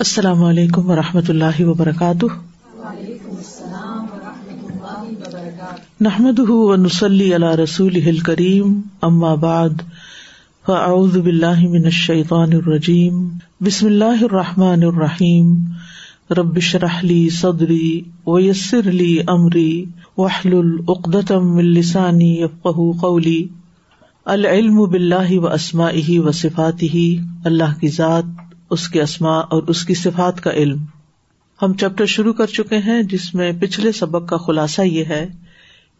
السلام علیکم و رحمۃ اللہ وبرکاتہ۔ نحمد ونسلی علی رسول کریم ام بعد، فاعوذ باللہ من الشیطان الرجیم۔ بسم اللہ الرحمٰن الرحیم۔ ربش رحلی صدری ویسر علی عمری وحل العقدم السانی قولی۔ العلم بلّہ و اسما ہی و صفات ہی اللہ کی ذات اس کے اسما اور اس کی صفات کا علم۔ ہم چیپٹر شروع کر چکے ہیں، جس میں پچھلے سبق کا خلاصہ یہ ہے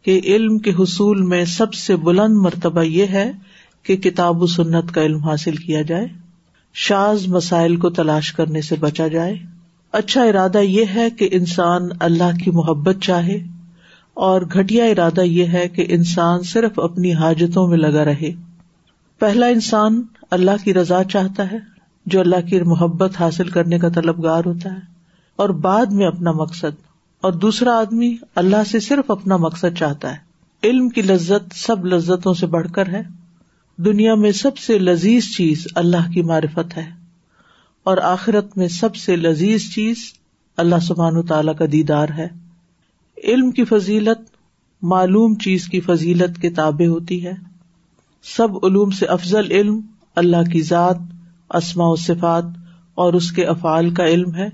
کہ علم کے حصول میں سب سے بلند مرتبہ یہ ہے کہ کتاب و سنت کا علم حاصل کیا جائے شاز مسائل کو تلاش کرنے سے بچا جائے۔ اچھا ارادہ یہ ہے کہ انسان اللہ کی محبت چاہے، اور گٹیا ارادہ یہ ہے کہ انسان صرف اپنی حاجتوں میں لگا رہے۔ پہلا انسان اللہ کی رضا چاہتا ہے جو اللہ کی محبت حاصل کرنے کا طلبگار ہوتا ہے اور بعد میں اپنا مقصد، اور دوسرا آدمی اللہ سے صرف اپنا مقصد چاہتا ہے۔ علم کی لذت سب لذتوں سے بڑھ کر ہے۔ دنیا میں سب سے لذیذ چیز اللہ کی معرفت ہے۔ اور آخرت میں سب سے لذیذ چیز اللہ سبحان تعالی کا دیدار ہے۔ علم کی فضیلت، معلوم چیز کی فضیلت کے تابع ہوتی ہے۔ سب علوم سے افضل علم اللہ کی ذات اسماء و صفات اور اس کے افعال کا علم ہے۔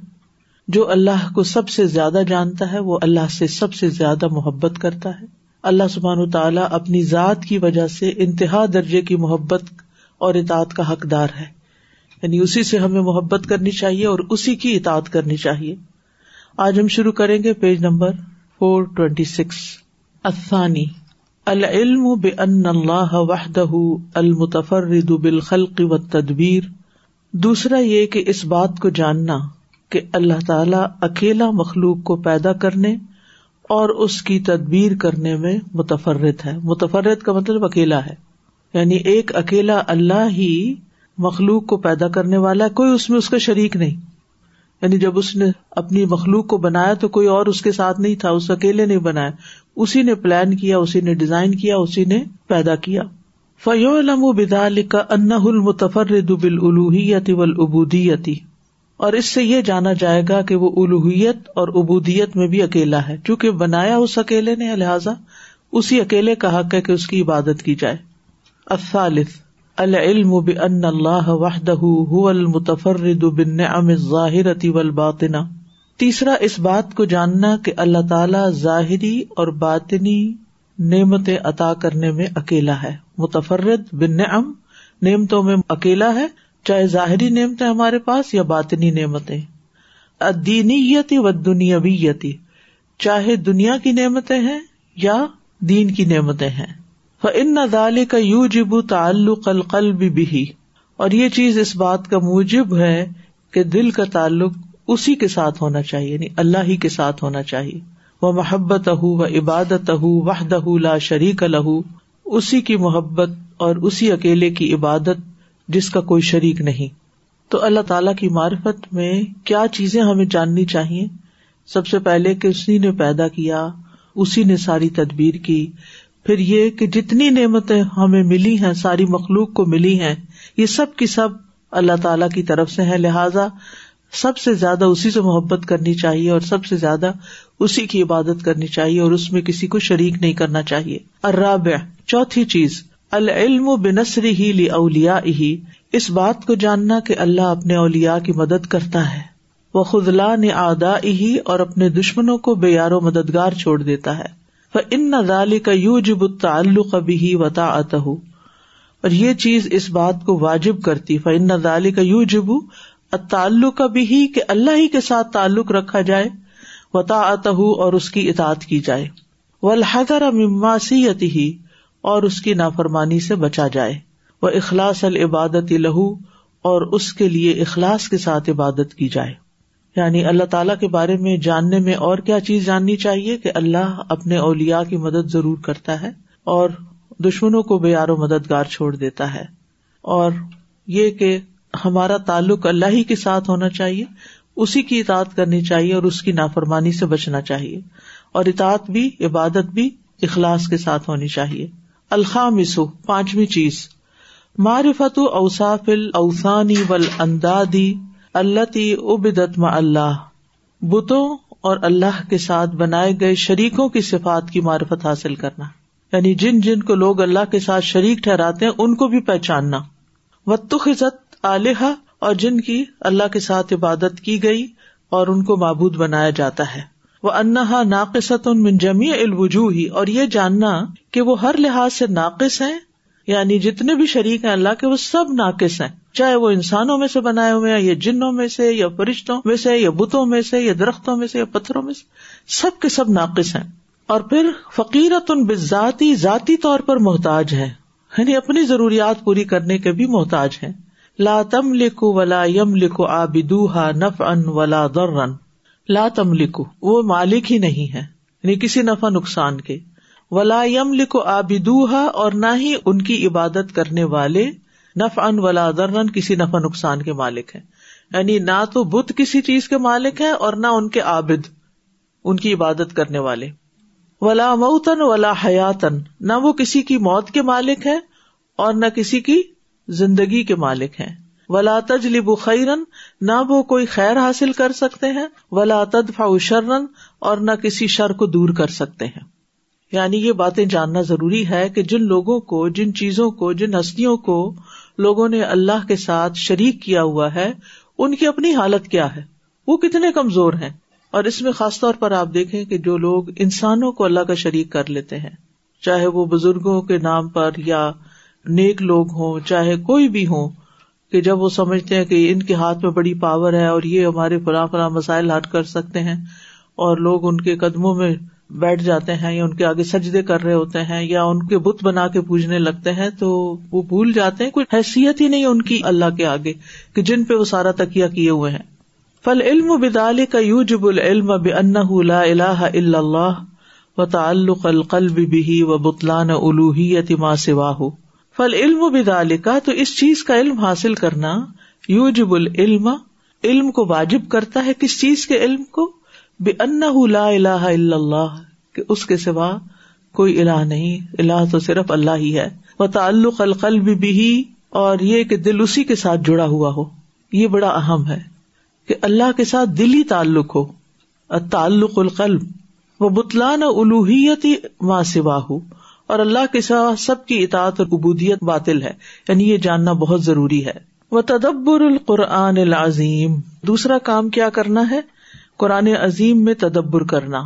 جو اللہ کو سب سے زیادہ جانتا ہے، وہ اللہ سے سب سے زیادہ محبت کرتا ہے۔ اللہ سبحان تعالیٰ اپنی ذات کی وجہ سے انتہا درجے کی محبت اور اطاعت کا حقدار ہے۔ یعنی اسی سے ہمیں محبت کرنی چاہیے اور اسی کی اطاعت کرنی چاہیے۔ آج ہم شروع کریں گے page number four twenty six افانی العلم بے ان اللہ وحدہ المتفرد بالخلق و تدبیر دوسرا یہ کہ اس بات کو جاننا کہ اللہ تعالی اکیلا مخلوق کو پیدا کرنے اور اس کی تدبیر کرنے میں متفرد ہے۔ متفرد کا مطلب اکیلا ہے۔ یعنی ایک اکیلا اللہ ہی مخلوق کو پیدا کرنے والا ہے، کوئی اس میں اس کا شریک نہیں۔ یعنی جب اس نے اپنی مخلوق کو بنایا تو کوئی اور اس کے ساتھ نہیں تھا، اس اکیلے نہیں بنایا۔ اسی نے پلان کیا، اسی نے ڈیزائن کیا، اسی نے پیدا کیا۔ فیولم بدال کا ان المتفر بال الوحیت و العبودیتی اور اس سے یہ جانا جائے گا کہ وہ الوحیت اور ابودیت میں بھی اکیلا ہے، چونکہ بنایا اس اکیلے نے لہٰذا اسی اکیلے کا حق ہے کہ اس کی عبادت کی جائے۔ الثالث، العلم بان اللہ وحدہ هو المتفرد بالنعم الظاہرة والباطنہ۔ تیسرا، اس بات کو جاننا کہ اللہ تعالی ظاہری اور باطنی نعمت عطا کرنے میں اکیلا ہے۔ متفرد بن نعم نعمتوں میں اکیلا ہے، چاہے ظاہری نعمتیں ہمارے پاس یا باطنی نعمتیں۔ ادینیتی و دنیاویتی چاہے دنیا کی نعمتیں ہیں یا دین کی نعمتیں ہیں۔ ان نظال کا یو جب تعلق القلب بھی اور یہ چیز اس بات کا موجب ہے کہ دل کا تعلق اسی کے ساتھ ہونا چاہیے یعنی اللہ ہی کے ساتھ ہونا چاہیے۔ وہ محبت اہ و عبادت اہ وحدہ لا شریک لہو اسی کی محبت اور اسی اکیلے کی عبادت جس کا کوئی شریک نہیں۔ تو اللہ تعالی کی معرفت میں کیا چیزیں ہمیں جاننی چاہیے؟ سب سے پہلے کہ اسی نے پیدا کیا، اسی نے ساری تدبیر کی۔ پھر یہ کہ جتنی نعمتیں ہمیں ملی ہیں، ساری مخلوق کو ملی ہیں، یہ سب کی سب اللہ تعالی کی طرف سے ہے لہذا سب سے زیادہ اسی سے محبت کرنی چاہیے اور سب سے زیادہ اسی کی عبادت کرنی چاہیے اور اس میں کسی کو شریک نہیں کرنا چاہیے۔ الرابع، چوتھی چیز، العلم بنسری ہی لی اولیا ہی اس بات کو جاننا کہ اللہ اپنے اولیا کی مدد کرتا ہے۔ وہ خدلا نے آدا ہی اور اپنے دشمنوں کو بے یار و مددگار چھوڑ دیتا ہے۔ ان نظال کا یو جب تعلق بھی وطا اور یہ چیز اس بات کو واجب کرتی فن نظال کا یو جب تعلق بھی کہ اللہ ہی کے ساتھ تعلق رکھا جائے وطا اور اس کی اطاعت کی جائے۔ وہ الحضر ہی اور اس کی نافرمانی سے بچا جائے۔ وہ اخلاص العبادت لہو اور اس کے لیے اخلاص کے ساتھ عبادت کی جائے۔ یعنی اللہ تعالی کے بارے میں جاننے میں اور کیا چیز جاننی چاہیے کہ اللہ اپنے اولیا کی مدد ضرور کرتا ہے اور دشمنوں کو بے و مددگار چھوڑ دیتا ہے۔ اور یہ کہ ہمارا تعلق اللہ ہی کے ساتھ ہونا چاہیے، اسی کی اطاعت کرنی چاہیے اور اس کی نافرمانی سے بچنا چاہیے۔ اور اطاعت بھی، عبادت بھی، اخلاص کے ساتھ ہونی چاہیے۔ الخامسو، پانچویں چیز۔ معرفت اوساف اوسانی ول اندادی اللہ تی ابدت ما اللہ۔ بتوں اور اللہ کے ساتھ بنائے گئے شریکوں کی صفات کی معرفت حاصل کرنا۔ یعنی جن جن کو لوگ اللہ کے ساتھ شریک ٹھہراتے ہیں، ان کو بھی پہچاننا۔ و تخت علیہ اور جن کی اللہ کے ساتھ عبادت کی گئی اور ان کو معبود بنایا جاتا ہے۔ وہ انہا ناقصت من جمی الوجو ہی اور یہ جاننا کہ وہ ہر لحاظ سے ناقص ہیں یعنی جتنے بھی شریک ہیں اللہ کے وہ سب ناقص ہیں۔ چاہے وہ انسانوں میں سے بنائے ہوئے ہیں، یا جنوں میں سے، یا فرشتوں میں سے، یا بتوں میں سے، یا درختوں میں سے، یا پتھروں میں سے، سب کے سب ناقص ہیں۔ اور پھر فقیرت ان بذاتی ذاتی طور پر محتاج ہے یعنی اپنی ضروریات پوری کرنے کے بھی محتاج ہے لا تم لکھو ولا یم لکھو آبدوہا نف ان ولا در لا تم لکھو وہ مالک ہی نہیں ہے یعنی کسی نفع نقصان کے۔ ولا یم لکھو آبدوہا اور نہ ہی ان کی عبادت کرنے والے نف ان ولا درن کسی نفع نقصان کے مالک ہے یعنی نہ تو بت کسی چیز کے مالک ہے اور نہ ان کے عابد، ان کی عبادت کرنے والے۔ ولا موتن ولا حیاتن نہ وہ کسی کی موت کے مالک ہے اور نہ کسی کی زندگی کے مالک ہے ولا تجلب خیرن نہ وہ کوئی خیر حاصل کر سکتے ہیں۔ ولا تدفع شرن اور نہ کسی شر کو دور کر سکتے ہیں۔ یعنی یہ باتیں جاننا ضروری ہے کہ جن لوگوں کو، جن چیزوں کو، جن ہستیوں کو لوگوں نے اللہ کے ساتھ شریک کیا ہوا ہے، ان کی اپنی حالت کیا ہے؟ وہ کتنے کمزور ہیں؟ اور اس میں خاص طور پر آپ دیکھیں کہ جو لوگ انسانوں کو اللہ کا شریک کر لیتے ہیں، چاہے وہ بزرگوں کے نام پر یا نیک لوگ ہوں، چاہے کوئی بھی ہوں، کہ جب وہ سمجھتے ہیں کہ ان کے ہاتھ میں بڑی پاور ہے اور یہ ہمارے فلاں فلاں مسائل حل کر سکتے ہیں، اور لوگ ان کے قدموں میں بیٹھ جاتے ہیں یا ان کے آگے سجدے کر رہے ہوتے ہیں یا ان کے بت بنا کے پوجنے لگتے ہیں، تو وہ بھول جاتے ہیں، کوئی حیثیت ہی نہیں ان کی اللہ کے آگے کہ جن پہ وہ سارا تکیا کیے ہوئے ہیں۔ فل علم بدال کا یو جب العلم بن لا اللہ اللہ و تعلق القلب بھی و بتلان الوحیت ما سواہ۔ فل علم بدال کا تو اس چیز کا علم حاصل کرنا یو جب العلم، علم کو واجب کرتا ہے کس چیز کے علم کو؟ بے ان لا الہ الا اللہ، کہ اس کے سوا کوئی الہ نہیں، الہ تو صرف اللہ ہی ہے۔ وہ تعلق القلب بھی اور یہ کہ دل اسی کے ساتھ جڑا ہوا ہو۔ یہ بڑا اہم ہے کہ اللہ کے ساتھ دلی تعلق ہو۔ تعلق القلب وہ بتلان الوحیت ماں سوا ہو اور اللہ کے ساتھ سب کی اطاعت اور قبودیت باطل ہے۔ یعنی یہ جاننا بہت ضروری ہے۔ وہ تدبر القرآن العظیم دوسرا کام کیا کرنا ہے؟ قرآن عظیم میں تدبر کرنا۔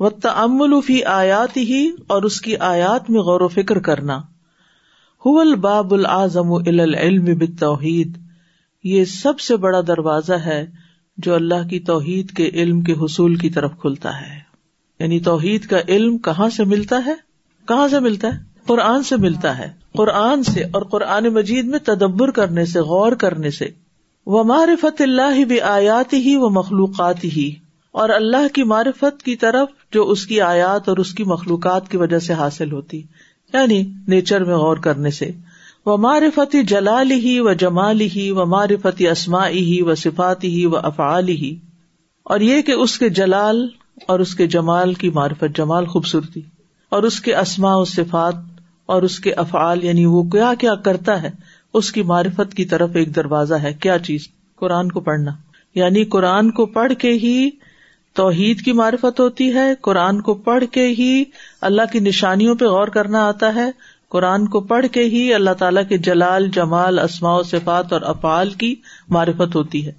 و تمل فی آیات ہی اور اس کی آیات میں غور و فکر کرنا۔ الباب العظم العلم توحید یہ سب سے بڑا دروازہ ہے جو اللہ کی توحید کے علم کے حصول کی طرف کھلتا ہے۔ یعنی توحید کا علم کہاں سے ملتا ہے؟ کہاں سے ملتا ہے؟ قرآن سے ملتا ہے۔ قرآن سے اور قرآن مجید میں تدبر کرنے سے، غور کرنے سے۔ وہ معرفت اللہ بھی آیات ہی و مخلوقات ہی اور اللہ کی معرفت کی طرف جو اس کی آیات اور اس کی مخلوقات کی وجہ سے حاصل ہوتی۔ یعنی نیچر میں غور کرنے سے۔ وہ معرفتی جلال ہی و جمال ہی و معرفتی اسما ہی و صفات ہی و افعال ہی اور یہ کہ اس کے جلال اور اس کے جمال کی معرفت، جمال خوبصورتی۔ اور اس کے اسما و صفات اور اس کے افعال یعنی وہ کیا کیا کرتا ہے، اس کی معرفت کی طرف ایک دروازہ ہے۔ کیا چیز؟ قرآن کو پڑھنا۔ یعنی قرآن کو پڑھ کے ہی توحید کی معرفت ہوتی ہے، قرآن کو پڑھ کے ہی اللہ کی نشانیوں پہ غور کرنا آتا ہے، قرآن کو پڑھ کے ہی اللہ تعالیٰ کے جلال، جمال، اسماء و صفات اور افعال کی معرفت ہوتی ہے۔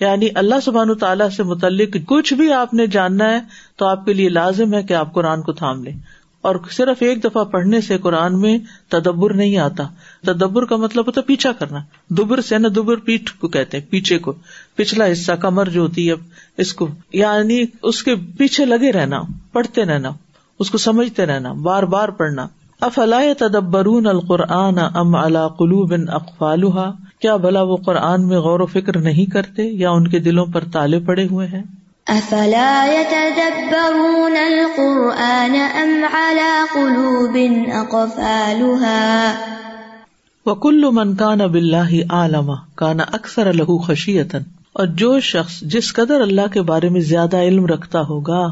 یعنی اللہ سبحان تعالیٰ سے متعلق کچھ بھی آپ نے جاننا ہے تو آپ کے لیے لازم ہے کہ آپ قرآن کو تھام لیں۔ اور صرف ایک دفعہ پڑھنے سے قرآن میں تدبر نہیں آتا۔ تدبر کا مطلب ہوتا پیچھا کرنا۔ دبر سے نا دبر پیٹ کو کہتے ہیں، پیچھے کو۔ پچھلا حصہ کمر جو ہوتی ہے اس کو یعنی اس کے پیچھے لگے رہنا، پڑھتے رہنا، اس کو سمجھتے رہنا، بار بار پڑھنا۔ افلا تدبرون القرآن ام اللہ قلوب اقفالحا کیا بھلا وہ قرآن میں غور و فکر نہیں کرتے یا ان کے دلوں پر تالے پڑے ہوئے ہیں؟ افلا يتدبرون القرآن ام على قلوب اقفالها وكل من كان بالله عالم كان اکثر له خشیتا اور جو شخص جس قدر اللہ کے بارے میں زیادہ علم رکھتا ہوگا،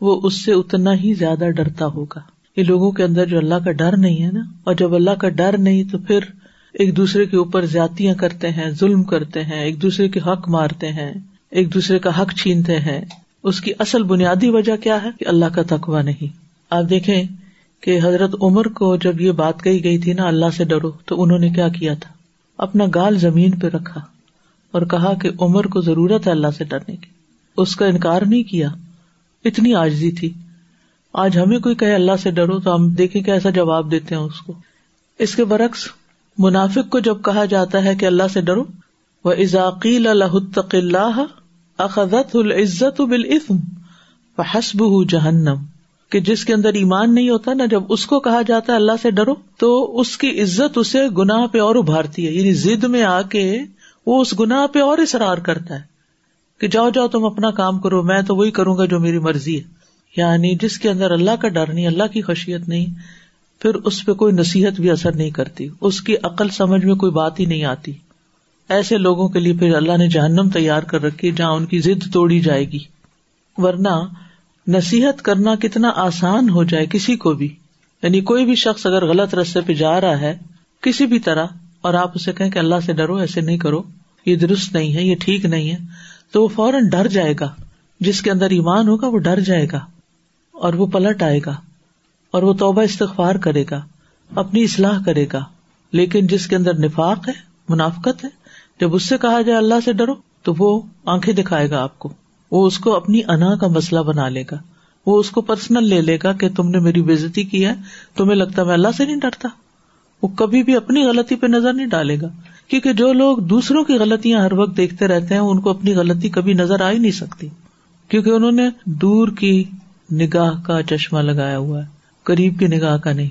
وہ اس سے اتنا ہی زیادہ ڈرتا ہوگا۔ یہ لوگوں کے اندر جو اللہ کا ڈر نہیں ہے نا، اور جب اللہ کا ڈر نہیں تو پھر ایک دوسرے کے اوپر زیادتیاں کرتے ہیں، ظلم کرتے ہیں، ایک دوسرے کے حق مارتے ہیں۔ ایک دوسرے کا حق چھینتے ہیں۔ اس کی اصل بنیادی وجہ کیا ہے؟ کہ اللہ کا تقوا نہیں۔ آپ دیکھیں کہ حضرت عمر کو جب یہ بات کہی گئی تھی نا، اللہ سے ڈرو، تو انہوں نے کیا کیا تھا؟ اپنا گال زمین پہ رکھا اور کہا کہ عمر کو ضرورت ہے اللہ سے ڈرنے کی۔ اس کا انکار نہیں کیا۔ اتنی آجزی تھی۔ آج ہمیں کوئی کہ اللہ سے ڈرو، تو ہم دیکھیں کہ ایسا جواب دیتے ہیں اس کو۔ اس کے برعکس منافق کو جب کہا جاتا ہے کہ اللہ سے ڈرو وہ ازاقیل الحتق اللہ اخذت العزت بالعفم حسب جہنم کہ جس کے اندر ایمان نہیں ہوتا نا، جب اس کو کہا جاتا ہے اللہ سے ڈرو، تو اس کی عزت اسے گناہ پہ اور ابھارتی ہے۔ یعنی زد میں آ کے وہ اس گناہ پہ اور اصرار کرتا ہے کہ جاؤ جاؤ تم اپنا کام کرو، میں تو وہی کروں گا جو میری مرضی ہے۔ یعنی جس کے اندر اللہ کا ڈر نہیں، اللہ کی خشیت نہیں، پھر اس پہ کوئی نصیحت بھی اثر نہیں کرتی۔ اس کی عقل سمجھ میں کوئی بات ہی نہیں آتی۔ ایسے لوگوں کے لیے پھر اللہ نے جہنم تیار کر رکھی جہاں ان کی ضد توڑی جائے گی۔ ورنہ نصیحت کرنا کتنا آسان ہو جائے کسی کو بھی۔ یعنی کوئی بھی شخص اگر غلط رستے پہ جا رہا ہے، کسی بھی طرح، اور آپ اسے کہیں کہ اللہ سے ڈرو، ایسے نہیں کرو، یہ درست نہیں ہے، یہ ٹھیک نہیں ہے، تو وہ فوراً ڈر جائے گا۔ جس کے اندر ایمان ہوگا، وہ ڈر جائے گا، اور وہ پلٹ آئے گا، اور وہ توبہ استغفار کرے گا، اپنی اصلاح کرے گا۔ لیکن جس کے اندر نفاق ہے، منافقت ہے جب اس سے کہا جائے اللہ سے ڈرو، تو وہ آنکھیں دکھائے گا آپ کو۔ وہ اس کو اپنی انا کا مسئلہ بنا لے گا۔ وہ اس کو پرسنل لے لے گا کہ تم نے میری بےزتی کی ہے، تمہیں لگتا میں اللہ سے نہیں ڈرتا۔ وہ کبھی بھی اپنی غلطی پہ نظر نہیں ڈالے گا۔ کیونکہ جو لوگ دوسروں کی غلطیاں ہر وقت دیکھتے رہتے ہیں، ان کو اپنی غلطی کبھی نظر آ ہی نہیں سکتی۔ کیونکہ انہوں نے دور کی نگاہ کا چشمہ لگایا ہوا ہے۔ قریب کی نگاہ کا نہیں۔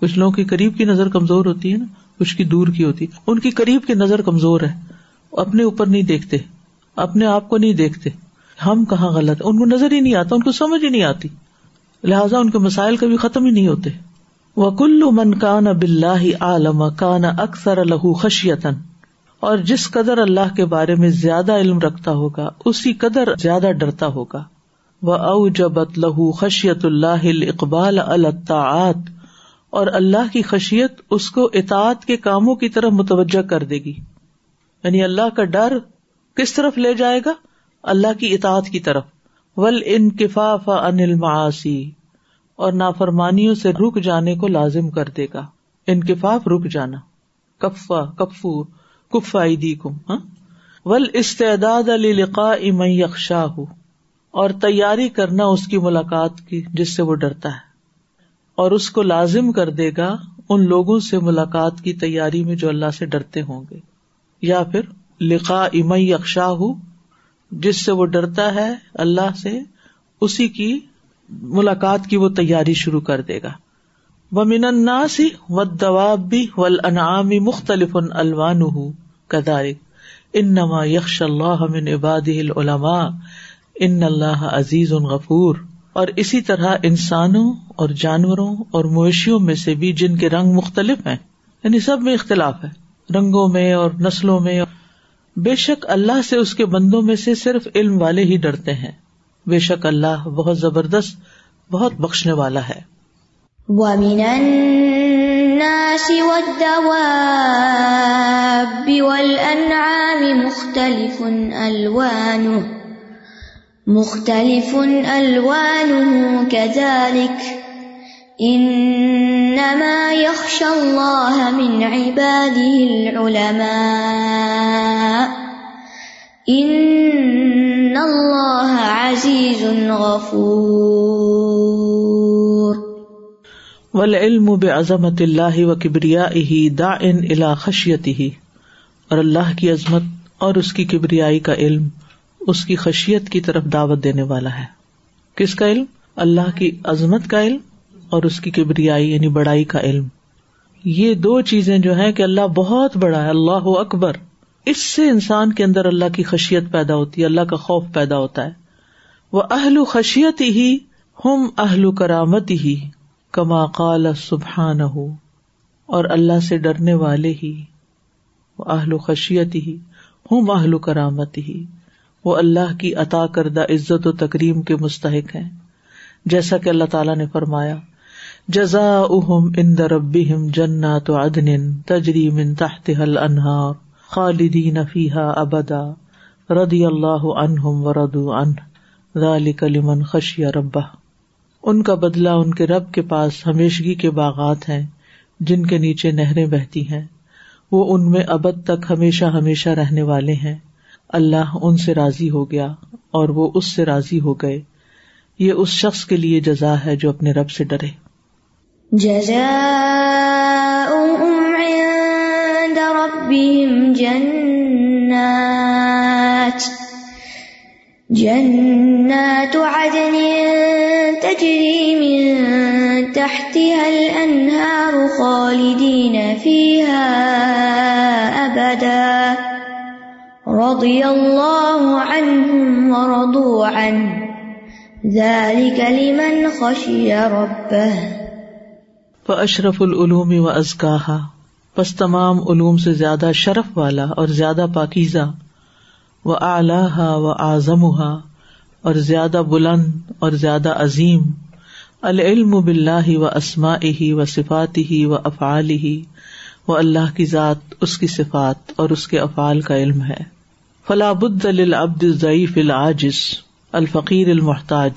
کچھ لوگوں کی قریب کی نظر کمزور ہوتی ہے نا۔ کچھ کی دور کی ہوتی ان کی قریب کی نظر کمزور ہے۔ اپنے اوپر نہیں دیکھتے۔ اپنے آپ کو نہیں دیکھتے۔ ہم کہاں غلط ان کو نظر ہی نہیں آتا، ان کو سمجھ ہی نہیں آتی۔ لہٰذا ان کے مسائل کبھی ختم ہی نہیں ہوتے۔ وہ کلو من کان اب اللہ عالم کان اکثر الح خشیتن اور قدر قدر اللہ کے بارے میں زیادہ علم رکھتا ہوگا، اسی قدر زیادہ ڈرتا ہوگا۔ وہ او جبت لہو خشیت اللہ اقبال الطاعت اور اللہ کی خشیت اس کو اطاعت کے کاموں کی طرف متوجہ کر دے گی۔ یعنی اللہ کا ڈر کس طرف لے جائے گا؟ اللہ کی اطاعت کی طرف۔ ول انکفاف انل معاشی اور نافرمانیوں سے رک جانے کو لازم کر دے گا۔ انکفاف رک جانا۔ کفا کفو کفا دی کم ہاں؟ ول استعداد علی لقا یکشا ہو اور تیاری کرنا اس کی ملاقات کی جس سے وہ ڈرتا ہے۔ اور اس کو لازم کر دے گا ان لوگوں سے ملاقات کی تیاری میں جو اللہ سے ڈرتے ہوں گے۔ یا پھر لقا ام یکشا جس سے وہ ڈرتا ہے، اللہ سے اسی کی ملاقات کی وہ تیاری شروع کر دے گا۔ وہ من اناسی و دوابی ول مختلف الوان کدارک ان نما یکش اللہ من عباد العلماء۔ ان اللہ عزیز غفور۔ اور اسی طرح انسانوں اور جانوروں اور مویشیوں میں سے بھی جن کے رنگ مختلف ہیں یعنی سب میں اختلاف ہے، رنگوں میں اور نسلوں میں۔ بے شک اللہ سے اس کے بندوں میں سے صرف علم والے ہی ڈرتے ہیں۔ بے شک اللہ بہت زبردست، بہت بخشنے والا ہے۔ وَمِنَ النَّاسِ وَالدَّوَابِّ وَالْأَنْعَامِ مُخْتَلِفٌ أَلْوَانُهُ مُخْتَلِفٌ أَلْوَانُهُ كَذَلِكَ. إِنَّمَا يَخْشَى اللَّهَ مِنْ عِبَادِهِ الْعُلَمَاءُ. إِنَّ اللہ عزیز غفور. والعلم بعظمت اللہ و کبریائه داع الى خشیته اور اللہ کی عظمت اور اس کی کبریائی کا علم اس کی خشیت کی طرف دعوت دینے والا ہے۔ کس کا علم؟ اللہ کی عظمت کا علم اور اس کی کبریائی یعنی بڑائی کا علم۔ یہ دو چیزیں جو ہے کہ اللہ بہت بڑا ہے، اللہ اکبر۔ اس سے انسان کے اندر اللہ کی خشیت پیدا ہوتی ہے، اللہ کا خوف پیدا ہوتا ہے۔ وہ اہل خشیت ہی، ہم اہل کرامت ہی، کما قال سبحان ہو اور اللہ سے ڈرنے والے ہی، وہ اہل خشیت ہی، ہم اہل کرامت ہی۔ وہ اللہ کی عطا کردہ عزت و تکریم کے مستحق ہیں۔ جیسا کہ اللہ تعالیٰ نے فرمایا جزا اہم ان دربیم جنا تو ادن تجری من تحت حل انہار خالدین فیحا ابدا ردی اللہ عنہم ورد ان ذالک لمن خشی ربہ۔ ان کا بدلہ ان کے رب کے پاس ہمیشگی کے باغات ہیں، جن کے نیچے نہریں بہتی ہیں۔ وہ ان میں ابد تک ہمیشہ ہمیشہ رہنے والے ہیں۔ اللہ ان سے راضی ہو گیا اور وہ اس سے راضی ہو گئے۔ یہ اس شخص کے لیے جزا ہے جو اپنے رب سے ڈرے۔ جزا جنات۔ عدن تجري من تحتها الأنهار خالدين فيها رضي الله عنهم ورضوا عنه. ذلك لمن خشي ربه. فأشرف العلوم وأزكاها. پس تمام علوم سے زیادہ شرف والا اور زیادہ پاکیزہ. و اعلیٰ و اعظم اور زیادہ بلند اور زیادہ عظیم. العلم بلّہ و اسما ہی و صفات ہی و افعال ہی و اللہ کی ذات اس کی صفات اور اس کے افعال کا علم ہے۔ فلاح العبد ضعیف العاجز، الفقیر المحتاج۔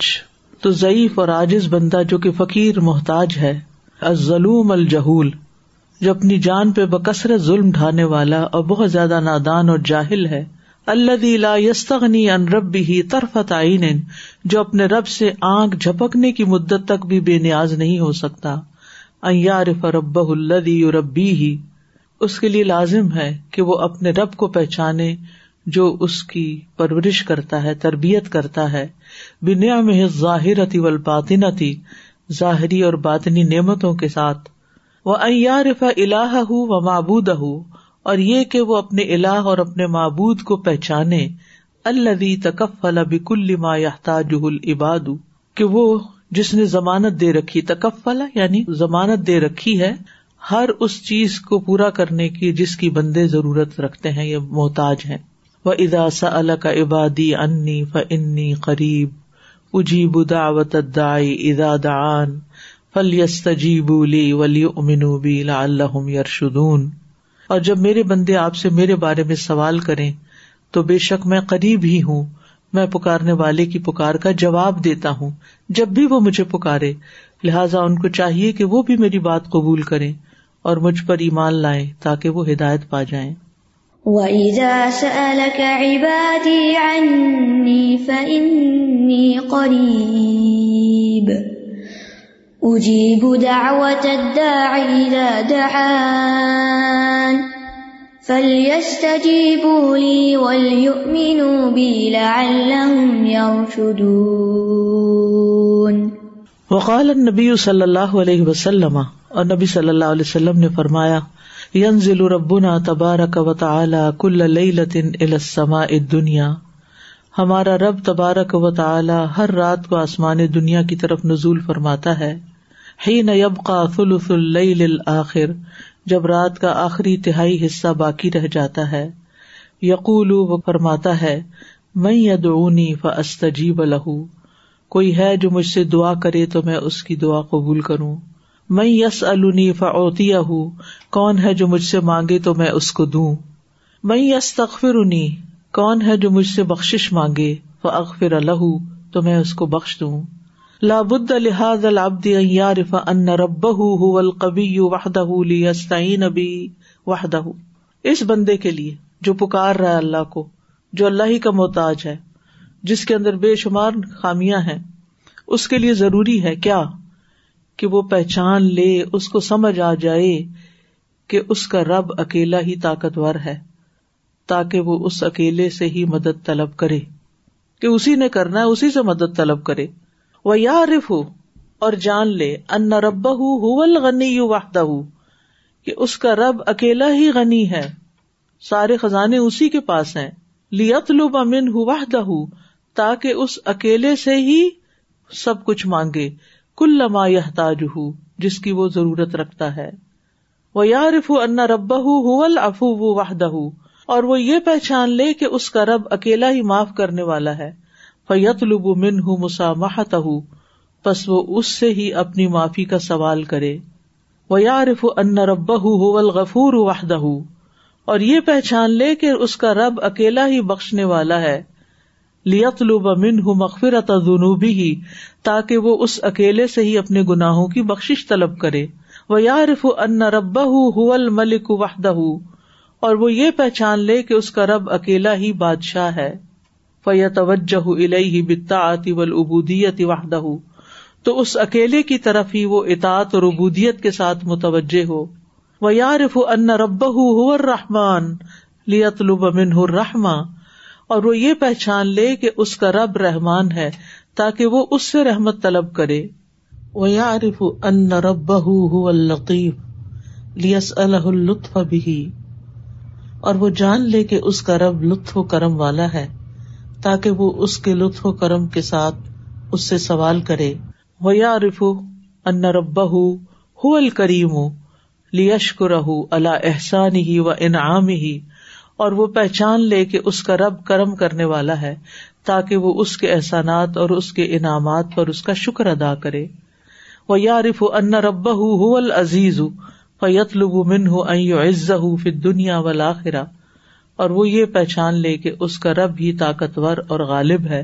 تو ضعیف اور عاجز بندہ جو کہ فقیر محتاج ہے ظلوم الجہول۔ جو اپنی جان پہ بکثرت ظلم ڈھانے والا اور بہت زیادہ نادان اور جاہل ہے۔ اللہ لا یستغنی ان رب ہی طرفت عین، جو اپنے رب سے آنکھ جھپکنے کی مدت تک بھی بے نیاز نہیں ہو سکتا۔ یارف رب الدی ربی ہی اس کے لیے لازم ہے کہ وہ اپنے رب کو پہچانے جو اس کی پرورش کرتا ہے، تربیت کرتا ہے بنیا میں ظاہرتی و باطنتی ظاہری اور باطنی نعمتوں کے ساتھ۔ وہ ایارف اللہ و معبود اور یہ کہ وہ اپنے اللہ اور اپنے معبود کو پہچانے الدی تکفل بکل ما یحتاج العباد، کہ وہ جس نے ضمانت دے رکھی، تکفل یعنی ضمانت دے رکھی ہے، ہر اس چیز کو پورا کرنے کی جس کی بندے ضرورت رکھتے ہیں، یہ محتاج ہے وہ ادا سا کا عبادی انی فنی قریب اجیب دعوت دائی ادا دان فل تجیب لی ولی امنوبی اللہ یرشدون اور جب میرے بندے آپ سے میرے بارے میں سوال کریں تو بے شک میں قریب ہی ہوں، میں پکارنے والے کی پکار کا جواب دیتا ہوں، جب بھی وہ مجھے پکارے، لہٰذا ان کو چاہیے کہ وہ بھی میری بات قبول کرے اور مجھ پر ایمان لائیں تاکہ وہ ہدایت پا جائیں۔ وَإِذَا سَأَلَكَ عِبَادِي عَنِّي فَإِنِّي قَرِيبٌ أُجِيبُ دَعْوَةَ الدَّاعِ إِذَا دَعَانِ فَلْيَسْتَجِيبُوا لِي وَلْيُؤْمِنُوا بِي لَعَلَّهُمْ يَرْشُدُونَ وقال النبی صلی اللہ علیہ وسلم اور نبی صلی اللہ علیہ وسلم نے فرمایا ینزل ربنا تبارک و تعالی کل لیلت السماء الدنیا۔ ہمارا رب تبارک و تعالی ہر رات کو آسمان دنیا کی طرف نزول فرماتا ہے۔ حین یبقى ثلث اللیل الاخر، جب رات کا آخری تہائی حصہ باقی رہ جاتا ہے۔ یقول، وہ فرماتا ہے میں یدعونی فاستجیب له۔ کوئی ہے جو مجھ سے دعا کرے تو میں اس کی دعا قبول کروں۔ میں یس النی فوتی کون ہے جو مجھ سے مانگے تو میں اس کو دوں؟ میں یس تخفر کون ہے جو مجھ سے بخش مانگے؟ فاغفر له تو میں اس کو بخش دوں۔ لابد لحاظ العبد ان يعرف ان ربه هو القوي وحده ليستعين به وحده اس بندے کے لیے جو پکار رہا ہے اللہ کو، جو اللہ ہی کا محتاج ہے، جس کے اندر بے شمار خامیاں ہیں، اس کے لیے ضروری ہے کیا؟ کہ وہ پہچان لے، اس کو سمجھ آ جائے کہ اس کا رب اکیلا ہی طاقتور ہے، تاکہ وہ اس اکیلے سے ہی مدد طلب کرے۔ کہ اسی نے کرنا ہے، اسی سے مدد طلب کرے۔ وہ یا رف اور جان لے، ان رب غنی واہدہ کہ اس کا رب اکیلا ہی غنی ہے۔ سارے خزانے اسی کے پاس ہیں۔ لیت لب امن واہدہ تاکہ اس اکیلے سے ہی سب کچھ مانگے۔ کل لما یہ تاج جس کی وہ ضرورت رکھتا ہے۔ وہ یا رف ان رب ہُول افو واہدہ اور وہ یہ پہچان لے کہ اس کا رب اکیلا ہی معاف کرنے والا ہے۔ فیت لب من ہوں مسا بس وہ اس سے ہی اپنی معافی کا سوال کرے۔ وہ یارف ان رب غفور وحدہ اور یہ پہچان لے کہ اس کا رب اکیلا ہی بخشنے والا ہے۔ لیت من ہوں مغفرت جنوبی ہی تاکہ وہ اس اکیلے سے ہی اپنے گناہوں کی بخش طلب کرے۔ وہ یارف ان رب ملک وحدہ اور وہ یہ پہچان لے کہ اس کا رب اکیلا ہی بادشاہ ہے۔ فیا توجہ الہی بتا آتی ول وحدہ تو اس اکیلے کی طرف ہی وہ اطاط اور ابودیت کے ساتھ متوجہ ہو۔ وہ یارف ان رب رحمان لیت من رحما اور وہ یہ پہچان لے کہ اس کا رب رحمان ہے تاکہ وہ اس سے رحمت طلب کرے۔ وہ یارف ان رب القیف لیس الطف بھی اور وہ جان لے کہ اس کا رب لطف و کرم والا ہے تاکہ وہ اس کے لطف و کرم کے ساتھ اس سے سوال کرے۔ وہ یا رف ان ربا ہُو الکریم لیشکر اللہ احسان ہی و انعام ہی اور وہ پہچان لے کہ اس کا رب کرم کرنے والا ہے، تاکہ وہ اس کے احسانات اور اس کے انعامات پر اس کا شکر ادا کرے۔ وہ یا رف ان ربا ہُو العزیز فیت لب عز فی دنیا ولاخرا اور وہ یہ پہچان لے کہ اس کا رب ہی طاقتور اور غالب ہے۔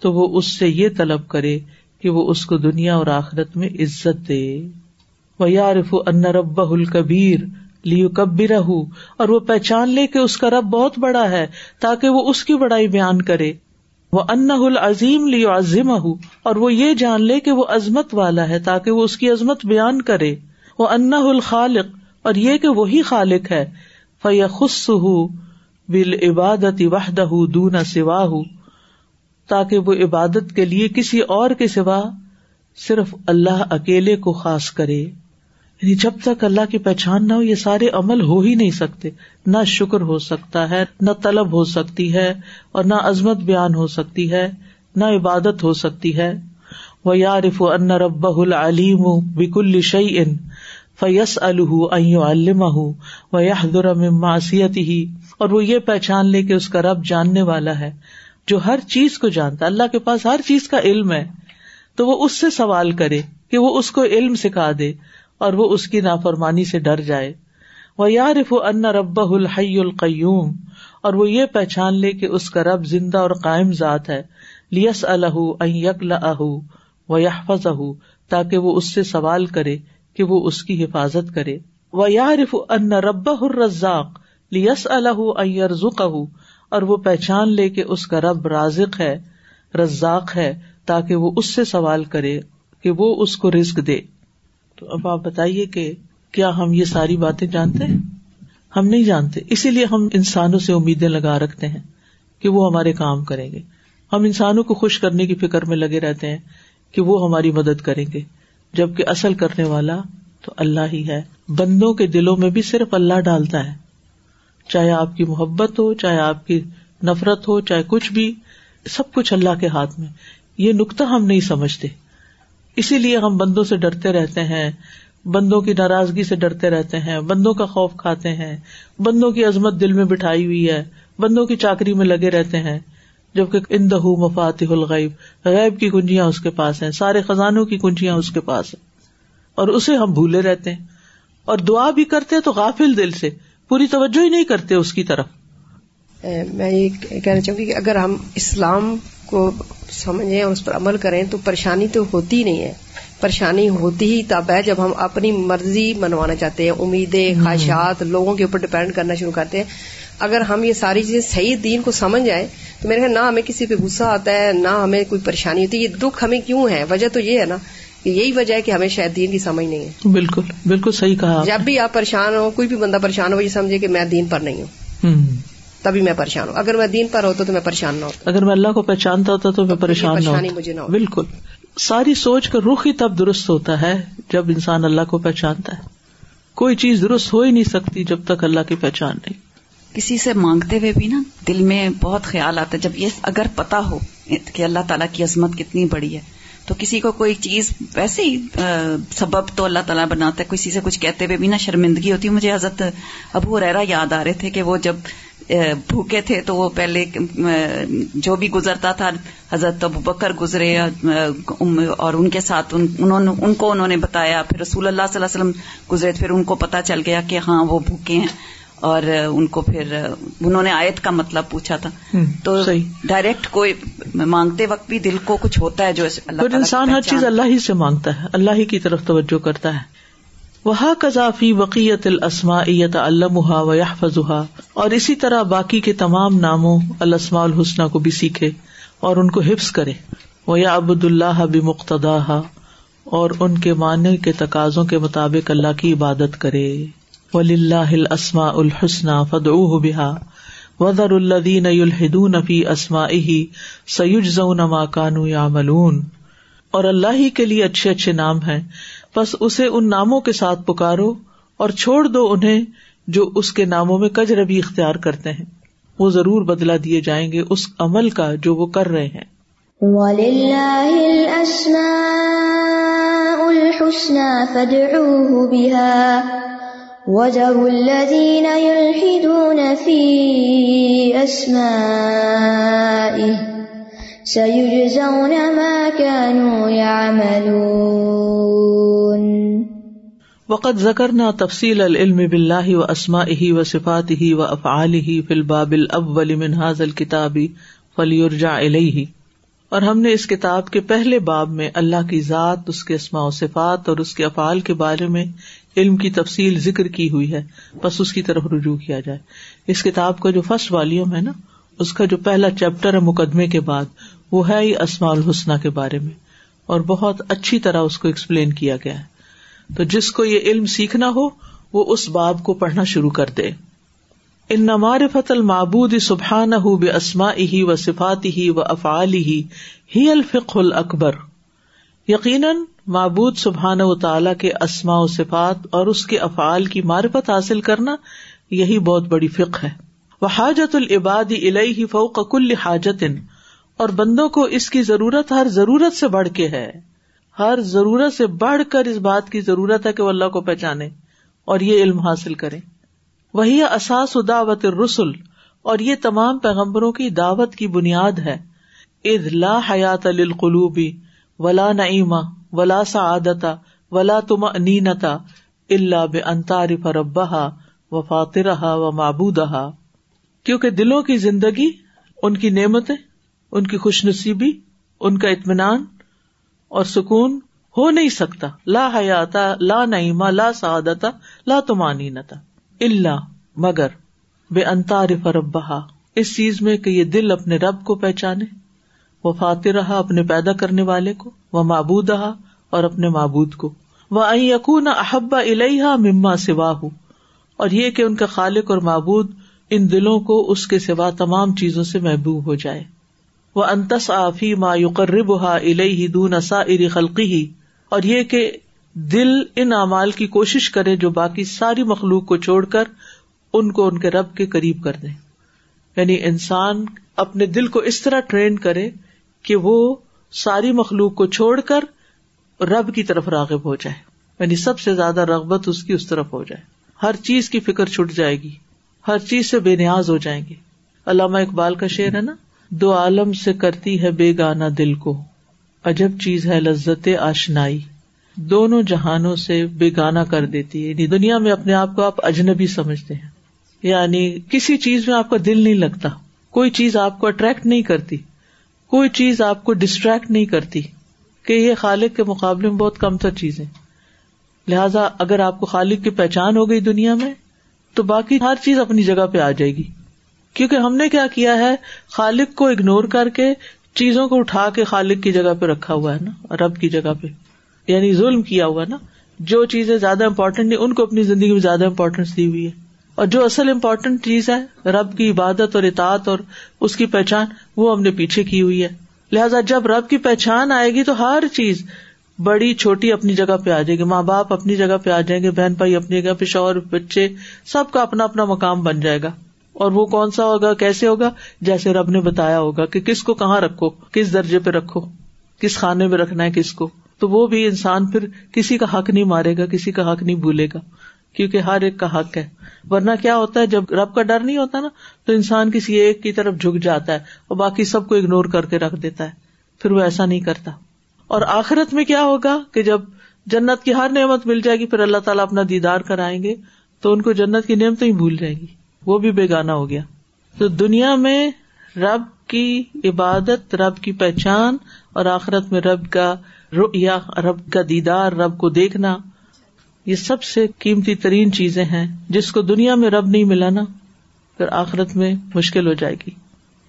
تو وہ اس سے یہ طلب کرے کہ وہ اس کو دنیا اور آخرت میں عزت دے۔ وہ یارف ان رب الکبیر لیو کبر اور وہ پہچان لے کہ اس کا رب بہت بڑا ہے، تاکہ وہ اس کی بڑائی بیان کرے۔ وہ ان العظیم لیو عظیم اور وہ یہ جان لے کہ وہ عظمت والا ہے، تاکہ وہ اس کی عظمت بیان کرے۔ وہ ان الخالق، اور یہ کہ وہی خالق ہے۔ فیخص بال عبادت وحدہ دون سوا تاکہ وہ عبادت کے لیے کسی اور کے سوا صرف اللہ اکیلے کو خاص کرے۔ یعنی جب تک اللہ کی پہچان نہ ہو، یہ سارے عمل ہو ہی نہیں سکتے۔ نہ شکر ہو سکتا ہے، نہ طلب ہو سکتی ہے اور نہ عظمت بیان ہو سکتی ہے، نہ عبادت ہو سکتی ہے۔ وہ یارف ان رب العلیم بک الشعی ان فیس الم و یادر ہی اور وہ یہ پہچان لے کہ اس کا رب جاننے والا ہے، جو ہر چیز کو جانتا اللہ کے پاس ہر چیز کا علم ہے، تو وہ اس سے سوال کرے کہ وہ اس کو علم سکھا دے۔ اور وہ اس کی نافرمانی سے ڈر جائے۔ وہ یارف ان رب الحی القیوم اور وہ یہ پہچان لے کہ اس کا رب زندہ اور قائم ذات ہے۔ لیس الح یکل اہ و یحفظ تاکہ وہ اس سے سوال کرے کہ وہ اس کی حفاظت کرے۔ وہ یارف ان رب الرزاق لیس الح اور وہ پہچان لے کہ اس کا رب رازق ہے، رزاق ہے، تاکہ وہ اس سے سوال کرے کہ وہ اس کو رزق دے۔ تو اب آپ بتائیے کہ کیا ہم یہ ساری باتیں جانتے ہیں؟ ہم نہیں جانتے۔ اسی لیے ہم انسانوں سے امیدیں لگا رکھتے ہیں کہ وہ ہمارے کام کریں گے۔ ہم انسانوں کو خوش کرنے کی فکر میں لگے رہتے ہیں کہ وہ ہماری مدد کریں گے۔ جبکہ اصل کرنے والا تو اللہ ہی ہے۔ بندوں کے دلوں میں بھی صرف اللہ ڈالتا ہے۔ چاہے آپ کی محبت ہو، چاہے آپ کی نفرت ہو، چاہے کچھ بھی، سب کچھ اللہ کے ہاتھ میں۔ یہ نقطہ ہم نہیں سمجھتے۔ اسی لیے ہم بندوں سے ڈرتے رہتے ہیں، بندوں کی ناراضگی سے ڈرتے رہتے ہیں، بندوں کا خوف کھاتے ہیں، بندوں کی عظمت دل میں بٹھائی ہوئی ہے، بندوں کی چاکری میں لگے رہتے ہیں، جبکہ ان دہ مفات الغیب، غیب کی کنجیاں اس کے پاس ہیں، سارے خزانوں کی کنجیاں اس کے پاس ہیں۔ اور اسے ہم بھولے رہتے ہیں۔ اور دعا بھی کرتے تو غافل دل سے، پوری توجہ ہی نہیں کرتے اس کی طرف۔ میں یہ کہنا چاہوں گی کہ اگر ہم اسلام کو سمجھیں اور اس پر عمل کریں تو پریشانی تو ہوتی نہیں ہے۔ پریشانی ہوتی ہی تب ہے جب ہم اپنی مرضی منوانا چاہتے ہیں امیدیں خواہشات لوگوں کے اوپر ڈپینڈ کرنا شروع کرتے ہیں۔ اگر ہم یہ ساری چیزیں صحیح دین کو سمجھ جائیں تو میرے خیال نہ ہمیں کسی پہ غصہ آتا ہے نہ ہمیں کوئی پریشانی ہوتی۔ ہے یہ دکھ ہمیں کیوں ہے؟ وجہ تو یہ ہے نا کہ یہی وجہ ہے کہ ہمیں شاید دین کی سمجھ نہیں ہے۔ بالکل بالکل صحیح کہا جب بھی آپ پریشان ہو کوئی بھی بندہ پریشان ہو یہ سمجھے کہ میں دین پر نہیں ہوں۔ تبھی میں پریشان ہوں۔ اگر میں دین پر ہوتا تو میں پریشان نہ ہوتا۔ اگر میں اللہ کو پہچانتا ہوتا تو میں پریشان نہ مجھے نہ بالکل۔ ساری سوچ کا رخ ہی تب درست ہوتا ہے جب انسان اللہ کو پہچانتا ہے۔ کوئی چیز درست ہو ہی نہیں سکتی جب تک اللہ کی پہچان نہیں۔ کسی سے مانگتے ہوئے بھی نا دل میں بہت خیال آتا ہے۔ جب یہ اگر پتا ہو کہ اللہ تعالیٰ کی عظمت کتنی بڑی ہے تو کسی کو کوئی چیز ویسے ہی سبب تو اللہ تعالیٰ بناتا ہے۔ کسی سے کچھ کہتے ہوئے بھی نا شرمندگی ہوتی ہے۔ مجھے حضرت ابو ریرا یاد آ رہے تھے کہ وہ جب بھوکے تھے تو وہ پہلے جو بھی گزرتا تھا حضرت ابو بکر گزرے اور ان کے ساتھ ان کو انہوں نے بتایا پھر رسول اللہ صلی اللہ علیہ وسلم گزرے پھر ان کو پتا چل گیا کہ ہاں وہ بھوکے ہیں اور ان کو پھر انہوں نے آیت کا مطلب پوچھا تھا۔ تو ڈائریکٹ کوئی مانگتے وقت بھی دل کو کچھ ہوتا ہے جو اللہ انسان ہر چیز اللہ ہی سے مانگتا ہے اللہ ہی کی طرف توجہ کرتا ہے۔ وہ کذافی وقیت السماعیت المحا و فضحا اور اسی طرح باقی کے تمام ناموں السما الحسنہ کو بھی سیکھے اور ان کو حفظ کرے۔ وہ یا ابد اللہ بمقتدا اور ان کے معنی کے تقاضوں کے مطابق اللہ کی عبادت کرے۔ ولی اللہ السما الحسن فد بحا وزر الدین الحدون فی اسما سیج ما کانو یا ملون اور اللہ ہی کے لیے اچھے اچھے نام ہیں بس اسے ان ناموں کے ساتھ پکارو اور چھوڑ دو انہیں جو اس کے ناموں میں کج ربی اختیار کرتے ہیں۔ وہ ضرور بدلا دیے جائیں گے اس عمل کا جو وہ کر رہے ہیں۔ سيجزون ما كانوا يعملون۔ وقد ذكرنا تفصيل العلم بالله واسمائه وصفاته وافعاله في الباب الاول من هذا الكتاب فليرجع اليه اور ہم نے اس کتاب کے پہلے باب میں اللہ کی ذات، اس کے اسماء و صفات اور اس کے افعال کے بارے میں علم کی تفصیل ذکر کی ہوئی ہے۔ بس اس کی طرف رجوع کیا جائے۔ اس کتاب کا جو فرسٹ والیوم ہے نا، اس کا جو پہلا چیپٹر ہے مقدمے کے بعد، وہ ہے ہی اسما الحسنہ کے بارے میں۔ اور بہت اچھی طرح اس کو ایکسپلین کیا گیا ہے۔ تو جس کو یہ علم سیکھنا ہو، وہ اس باب کو پڑھنا شروع کر دے۔ ان نمار فت المعبود سبحان ہُ بے اسما ہی و صفات ہی و افعال ہی الفق اکبر یقیناً معبود سبحان و تعالی کے اسما و صفات اور اس کے افعال کی معرفت حاصل کرنا یہی بہت بڑی فق ہے۔ وہ حاجت العباد الہی فوق کل حاجت، اور بندوں کو اس کی ضرورت ہر ضرورت سے بڑھ کے ہے۔ ہر ضرورت سے بڑھ کر اس بات کی ضرورت ہے کہ وہ اللہ کو پہچانے اور یہ علم حاصل کرے۔ وہی اساس دعوت رسول اور یہ تمام پیغمبروں کی دعوت کی بنیاد ہے۔ اد لا حیات القلوبی ولا نعیما ولا سعادتا ولا تم نینتا اللہ بے انتار فربا و فاترہ و معبودہ کیونکہ دلوں کی زندگی ان کی نعمتیں، ان کی خوش نصیبی، ان کا اطمینان اور سکون ہو نہیں سکتا۔ لا حیاتا، لا نعیما، لا سعادتا، لا تمانی نتا اللہ مگر بے انتار فربا اس چیز میں کہ یہ دل اپنے رب کو پہچانے، وہ فاتر رہا اپنے پیدا کرنے والے کو، وہ معبود رہا اور اپنے معبود کو۔ وہ این یقون احبا الحا مما سوا اور یہ کہ ان کا خالق اور معبود ان دلوں کو اس کے سوا تمام چیزوں سے محبوب ہو جائے۔ وہ انتس آفی ما یقرب ہا الہ دون اری خلقی ہی اور یہ کہ دل ان اعمال کی کوشش کرے جو باقی ساری مخلوق کو چھوڑ کر ان کو ان کے رب کے قریب کر دے۔ یعنی انسان اپنے دل کو اس طرح ٹرین کرے کہ وہ ساری مخلوق کو چھوڑ کر رب کی طرف راغب ہو جائے۔ یعنی سب سے زیادہ رغبت اس کی اس طرف ہو جائے۔ ہر چیز کی فکر چھٹ جائے گی۔ ہر چیز سے بے نیاز ہو جائیں گے۔ علامہ اقبال کا شعر ہے نا؟ دو عالم سے کرتی ہے بے گانا دل کو۔ عجب چیز ہے لذت آشنائی۔ دونوں جہانوں سے بے گانا کر دیتی ہے۔ یعنی دنیا میں اپنے آپ کو آپ اجنبی سمجھتے ہیں۔ یعنی کسی چیز میں آپ کا دل نہیں لگتا۔ کوئی چیز آپ کو اٹریکٹ نہیں کرتی۔ کوئی چیز آپ کو ڈسٹریکٹ نہیں کرتی۔ کہ یہ خالق کے مقابلے میں بہت کم تر چیزیں لہذا اگر آپ کو خالق کی پہچان ہو گئی دنیا میں، تو باقی ہر چیز اپنی جگہ پہ آ جائے گی۔ کیونکہ ہم نے کیا کیا ہے؟ خالق کو اگنور کر کے چیزوں کو اٹھا کے خالق کی جگہ پہ رکھا ہوا ہے نا، رب کی جگہ پہ۔ یعنی ظلم کیا ہوا نا۔ جو چیزیں زیادہ امپورٹینٹ نہیں، ان کو اپنی زندگی میں زیادہ امپورٹینس دی ہوئی ہے۔ اور جو اصل امپورٹینٹ چیز ہے، رب کی عبادت اور اطاعت اور اس کی پہچان، وہ ہم نے پیچھے کی ہوئی ہے۔ لہٰذا جب رب کی پہچان آئے گی تو ہر چیز بڑی، چھوٹی اپنی جگہ پہ آ جائے گی۔ ماں باپ اپنی جگہ پہ آ جائیں گے، بہن بھائی اپنی جگہ پہ، شوہر، بچے، سب کا اپنا اپنا مقام بن جائے گا۔ اور وہ کون سا ہوگا، کیسے ہوگا؟ جیسے رب نے بتایا ہوگا کہ کس کو کہاں رکھو، کس درجے پہ رکھو، کس خانے میں رکھنا ہے کس کو۔ تو وہ بھی انسان پھر کسی کا حق نہیں مارے گا، کسی کا حق نہیں بھولے گا، کیونکہ ہر ایک کا حق ہے۔ ورنہ کیا ہوتا ہے، جب رب کا ڈر نہیں ہوتا نا، تو انسان کسی ایک کی طرف جھک جاتا ہے اور باقی سب کو اگنور کر کے رکھ دیتا ہے۔ پھر وہ ایسا نہیں کرتا۔ اور آخرت میں کیا ہوگا کہ جب جنت کی ہر نعمت مل جائے گی، پھر اللہ تعالیٰ اپنا دیدار کرائیں گے، تو ان کو جنت کی نعمتیں ہی بھول جائیں گی۔ وہ بھی بےگانا ہو گیا۔ تو دنیا میں رب کی عبادت، رب کی پہچان اور آخرت میں رب کا یا رب کا دیدار، رب کو دیکھنا، یہ سب سے قیمتی ترین چیزیں ہیں جس کو دنیا میں رب نہیں ملا نا، پھر آخرت میں مشکل ہو جائے گی۔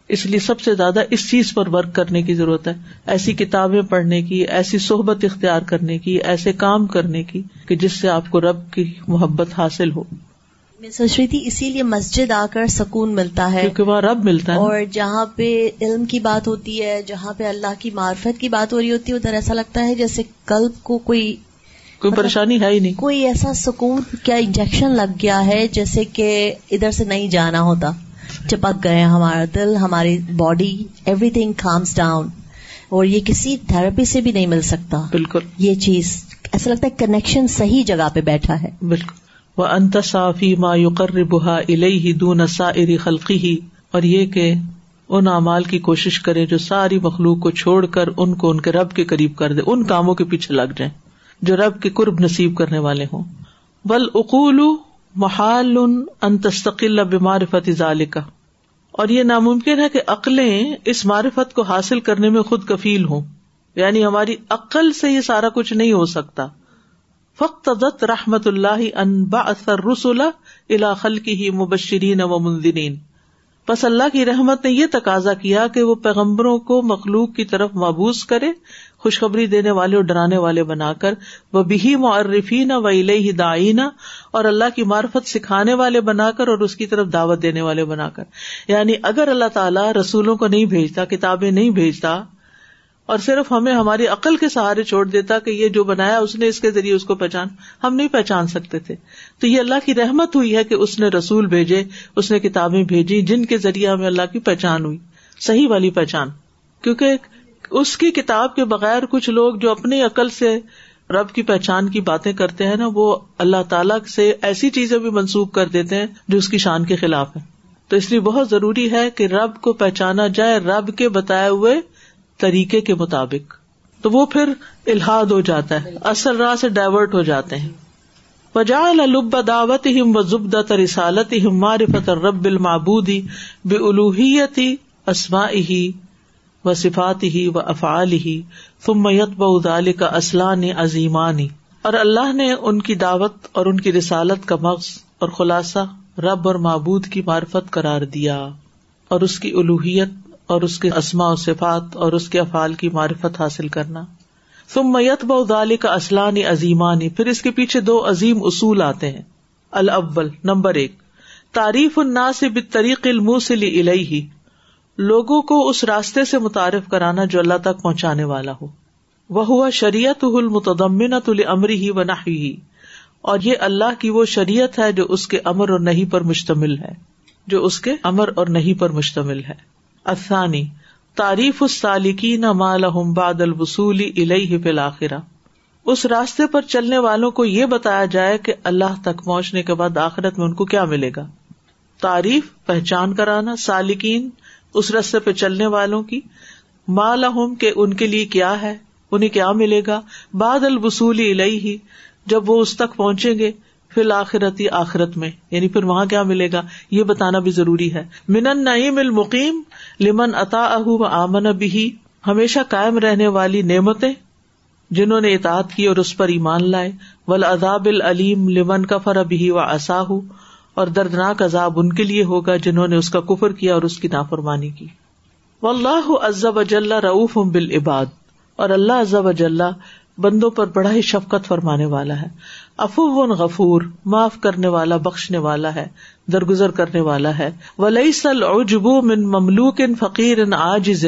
اس لیے سب سے زیادہ اس چیز پر ورک کرنے کی ضرورت ہے، ایسی کتابیں پڑھنے کی، ایسی صحبت اختیار کرنے کی، ایسے کام کرنے کی کہ جس سے آپ کو رب کی محبت حاصل ہو۔ میں سوچ رہی تھی اسی لیے مسجد آ کر سکون ملتا ہے۔ کیونکہ وہاں رب ملتا ہے اور جہاں پہ علم کی بات ہوتی ہے جہاں پہ اللہ کی معرفت کی بات ہو رہی ہوتی ہے ادھر ایسا لگتا ہے جیسے قلب کو کوئی کوئی مطلب پریشانی ہے ہی نہیں۔ کوئی ایسا سکون کیا انجیکشن لگ گیا ہے جیسے کہ ادھر سے نہیں جانا ہوتا۔ چپک گئے ہمارا دل ہماری body everything comes down اور یہ کسی تھراپی سے بھی نہیں مل سکتا۔ بالکل۔ یہ چیز ایسا لگتا ہے کنیکشن صحیح جگہ پہ بیٹھا ہے۔ بالکل۔ وہ انت صافی ما یقر بہا الہی دون سائری خلقی ہی اور یہ کہ ان اعمال کی کوشش کرے جو ساری مخلوق کو چھوڑ کر ان کو ان کے رب کے قریب کر دے، ان کاموں کے پیچھے لگ جائیں، جو رب کے قرب نصیب کرنے والے ہوں۔ بل اقول محال ان تستقل بمعرفت ذالک اور یہ ناممکن ہے کہ عقلیں اس معرفت کو حاصل کرنے میں خود کفیل ہوں۔ یعنی ہماری عقل سے یہ سارا کچھ نہیں ہو سکتا۔ فقط رحمت اللہ ان باثر رسول الا خلقی ہی مبشرین و منظرین بس اللہ کی رحمت نے یہ تقاضا کیا کہ وہ پیغمبروں کو مخلوق کی طرف مابوس کرے، خوشخبری دینے والے اور ڈرانے والے بنا کر۔ وہ بھی معرفین و الہ دائینہ اور اللہ کی معرفت سکھانے والے بنا کر اور اس کی طرف دعوت دینے والے بنا کر۔ یعنی اگر اللہ تعالیٰ رسولوں کو نہیں بھیجتا، کتابیں نہیں بھیجتا اور صرف ہمیں ہماری عقل کے سہارے چھوڑ دیتا کہ یہ جو بنایا اس نے اس کے ذریعے اس کو پہچان، ہم نہیں پہچان سکتے تھے۔ تو یہ اللہ کی رحمت ہوئی ہے کہ اس نے رسول بھیجے، اس نے کتابیں بھیجی جن کے ذریعے ہمیں اللہ کی پہچان ہوئی، صحیح والی پہچان۔ کیونکہ اس کی کتاب کے بغیر کچھ لوگ جو اپنی عقل سے رب کی پہچان کی باتیں کرتے ہیں نا، وہ اللہ تعالیٰ سے ایسی چیزیں بھی منسوخ کر دیتے ہیں جو اس کی شان کے خلاف ہے تو اس لیے بہت ضروری ہے کہ رب کو پہچانا جائے، رب کے بتائے ہوئے طریقے کے مطابق تو وہ پھر الحاد ہو جاتا ہے، اصل راہ سے ڈائیورٹ ہو جاتے ہیں۔ وجا الب دعوت ہم و زبد رسالت ہم معرفت رب المعبودی بے الوحیتی اسما ہی و صفات ہی و افعال ہی ثم یتبع کا اسلان عظیمانی اور اللہ نے ان کی دعوت اور ان کی رسالت کا مغز اور خلاصہ رب اور معبود کی معرفت قرار دیا اور اس کی الوحیت اور اس کے اسما و صفات اور اس کے افعال کی معرفت حاصل کرنا۔ ثم میت بال کا اسلانی عظیمانی پھر اس کے پیچھے دو عظیم اصول آتے ہیں۔ الاول، نمبر ایک، تعریف الناس بالطریق الموصل الیہ۔ لوگوں کو اس راستے سے متعارف کرانا جو اللہ تک پہنچانے والا ہو۔ وہ ہوا شریعت المتدمنۃ لامرہ ہی و نحوہ اور یہ اللہ کی وہ شریعت ہے جو اس کے امر اور نہیں پر مشتمل ہے۔ جو اس کے امر اور نہیں پر مشتمل ہے۔ افسانی تعریف السالکین ما لهم بعد الوصول الیہ فی الاخرہ۔ اس راستے پر چلنے والوں کو یہ بتایا جائے کہ اللہ تک پہنچنے کے بعد آخرت میں ان کو کیا ملے گا۔ تعریف، پہچان کرانا، سالکین، اس رستے پہ چلنے والوں کی۔ ما لہم، کہ ان کے لیے کیا ہے، انہیں کیا ملے گا؟ بعد الوصول الیہ، جب وہ اس تک پہنچیں گے۔ فی الآخرت آخرت میں۔ یعنی پھر وہاں کیا ملے گا؟ یہ بتانا بھی ضروری ہے۔ من نعیم المقیم لمن اتا و آمن بھی ہمیشہ قائم رہنے والی نعمتیں جنہوں نے اطاعت کی اور اس پر ایمان لائے۔ ول عذاب العلیم لمن کا فر بھی و اصاہ اور دردناک عذاب ان کے لیے ہوگا جنہوں نے اس کا کفر کیا اور اس کی نافرمانی کی۔ و اللہ عزب اجل رعف بال عباد اور اللہ عزب اجلّ بندوں پر بڑا ہی شفقت فرمانے والا ہے۔ افو غفور، معاف کرنے والا، بخشنے والا ہے، درگزر کرنے والا ہے۔ ولی سل اوجبو من مملوک ان فقیر ان آجز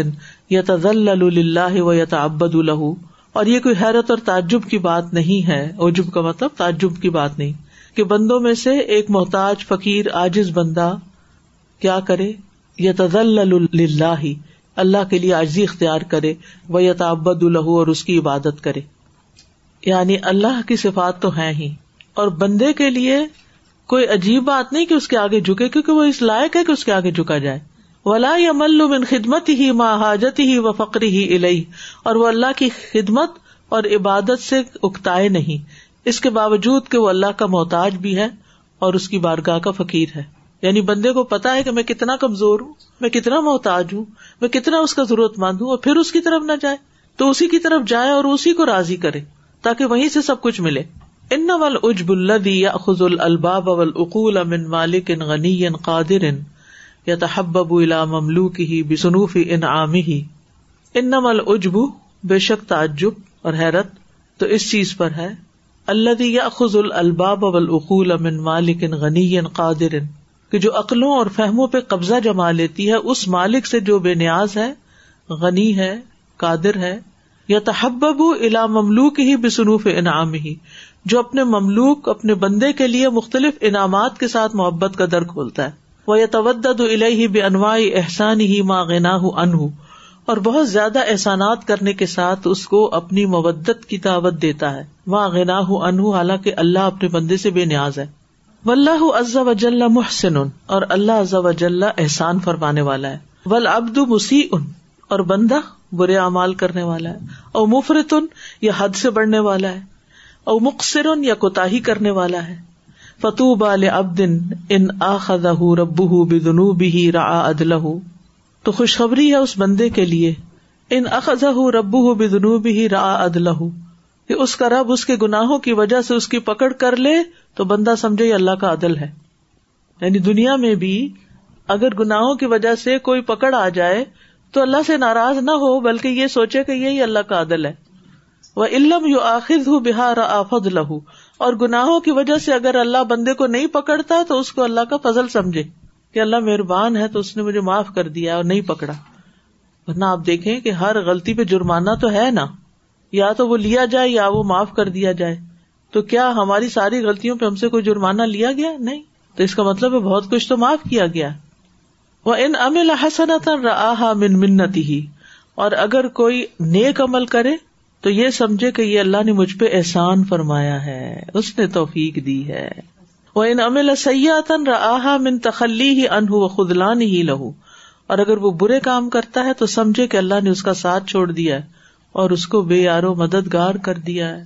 یت اللہ و یت ابد الہ اور یہ کوئی حیرت اور تعجب کی بات نہیں ہے۔ اوجب کا مطلب تعجب کی بات نہیں۔ کہ بندوں میں سے ایک محتاج، فقیر آجز بندہ کیا کرے؟ یت اللہ اللہ کے لیے عاجزی اختیار کرے۔ وہ یتابد الہ اور اس کی عبادت کرے۔ یعنی اللہ کی صفات تو ہے ہی۔ اور بندے کے لیے کوئی عجیب بات نہیں کہ اس کے آگے جھکے، کیونکہ وہ اس لائق ہے کہ اس کے آگے جھکا جائے۔ ولا من خدمت ہی ماں حاجت ہی و فقری ہی الہی اور وہ اللہ کی خدمت اور عبادت سے اکتائے نہیں۔ اس کے باوجود کہ وہ اللہ کا محتاج بھی ہے اور اس کی بارگاہ کا فقیر ہے۔ یعنی بندے کو پتا ہے کہ میں کتنا کمزور ہوں، میں کتنا محتاج ہوں، میں کتنا اس کا ضرورت مند ہوں اور پھر اس کی طرف نہ جائے۔ تو اسی کی طرف جائے اور اسی کو راضی کرے۔ تاکہ وہیں سے سب کچھ ملے۔ ان ول اجب الدی یا خز الباب اول اقول امن مالک ان غنی ان قادر ان یا تحب الا مملوک ہی بسنوف ان عامی ہی ان اجب بے شک تعجب اور حیرت تو اس چیز پر ہے۔ اللہ یا خز الباب اول اقول امن مالک ان غنی ان قادر۔ ان کہ جو عقلوں اور فہموں پہ قبضہ جما لیتی ہے، اس مالک سے جو بے نیاز ہے، غنی ہے، قادر ہے یا تحبب الا مملوک ہی بسنوف انعام ہی جو اپنے مملوک، اپنے بندے کے لیے مختلف انعامات کے ساتھ محبت کا در کھولتا ہے۔ وہ یا تود بے انواع احسان ہی ماں غنا انہ اور بہت زیادہ احسانات کرنے کے ساتھ اس کو اپنی مبت کی دعوت دیتا ہے۔ ماں غنا انہ حالانکہ اللہ اپنے بندے سے بے نیاز ہے۔ و اللہ عز وجل محسن، اور اللہ عز وجل احسان فرمانے والا ہے۔ ول ابد مسیح اور بندہ برے اعمال کرنے والا ہے، او مفرت ان یا حد سے بڑھنے والا ہے، او مقصر یا کوتا کرنے والا ہے۔ فتو بال ابدن ان آخذ رب بدنو بھی را ادل تو خوشخبری ہے اس بندے کے لیے ان اخذ رب بدنو بھی را ادل کہ اس کا رب اس کے گناہوں کی وجہ سے اس کی پکڑ کر لے، تو بندہ سمجھے یہ اللہ کا عدل ہے۔ یعنی دنیا میں بھی اگر گناہوں کی وجہ سے کوئی پکڑ آ جائے تو اللہ سے ناراض نہ ہو، بلکہ یہ سوچے کہ یہی اللہ کا عدل ہے۔ وہ علم یو آخر ہوں بہار آفد لہو اور گناہوں کی وجہ سے اگر اللہ بندے کو نہیں پکڑتا، تو اس کو اللہ کا فضل سمجھے کہ اللہ مہربان ہے، تو اس نے مجھے معاف کر دیا اور نہیں پکڑا۔ ورنہ آپ دیکھیں کہ ہر غلطی پہ جرمانہ تو ہے نا۔ یا تو وہ لیا جائے یا وہ معاف کر دیا جائے۔ تو کیا ہماری ساری غلطیوں پہ ہم سے کوئی جرمانہ لیا گیا؟ نہیں۔ تو اس کا مطلب ہے بہت کچھ تو معاف کیا گیا۔ وہ ان امل من منتی ہی اور اگر کوئی نیک عمل کرے، تو یہ سمجھے کہ یہ اللہ نے مجھ پہ احسان فرمایا ہے، اس نے توفیق دی ہے۔ وہ ان امل سیاتن رآ من تخلی ہی انہ و خدلان ہی لہو اور اگر وہ برے کام کرتا ہے، تو سمجھے کہ اللہ نے اس کا ساتھ چھوڑ دیا ہے اور اس کو بے یارو مددگار کر دیا ہے۔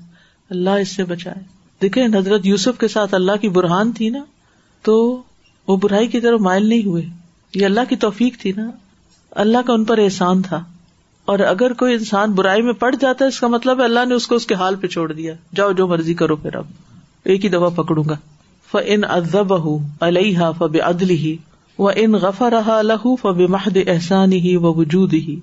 اللہ اس سے بچائے۔ دیکھے حضرت یوسف کے ساتھ اللہ کی برہان تھی نا، تو وہ برائی کی طرف مائل نہیں ہوئے۔ یہ اللہ کی توفیق تھی نا۔ اللہ کا ان پر احسان تھا۔ اور اگر کوئی انسان برائی میں پڑ جاتا ہے، اس کا مطلب ہے اللہ نے اس کو اس کے حال پہ چھوڑ دیا۔ جاؤ جو مرضی کرو پھر اب۔ ایک ہی دفعہ پکڑوں گا۔ ف ان ادب علیہ فب عدل ہی و ان غفا رہا لہو فب محد احسان ہی و وجود ہی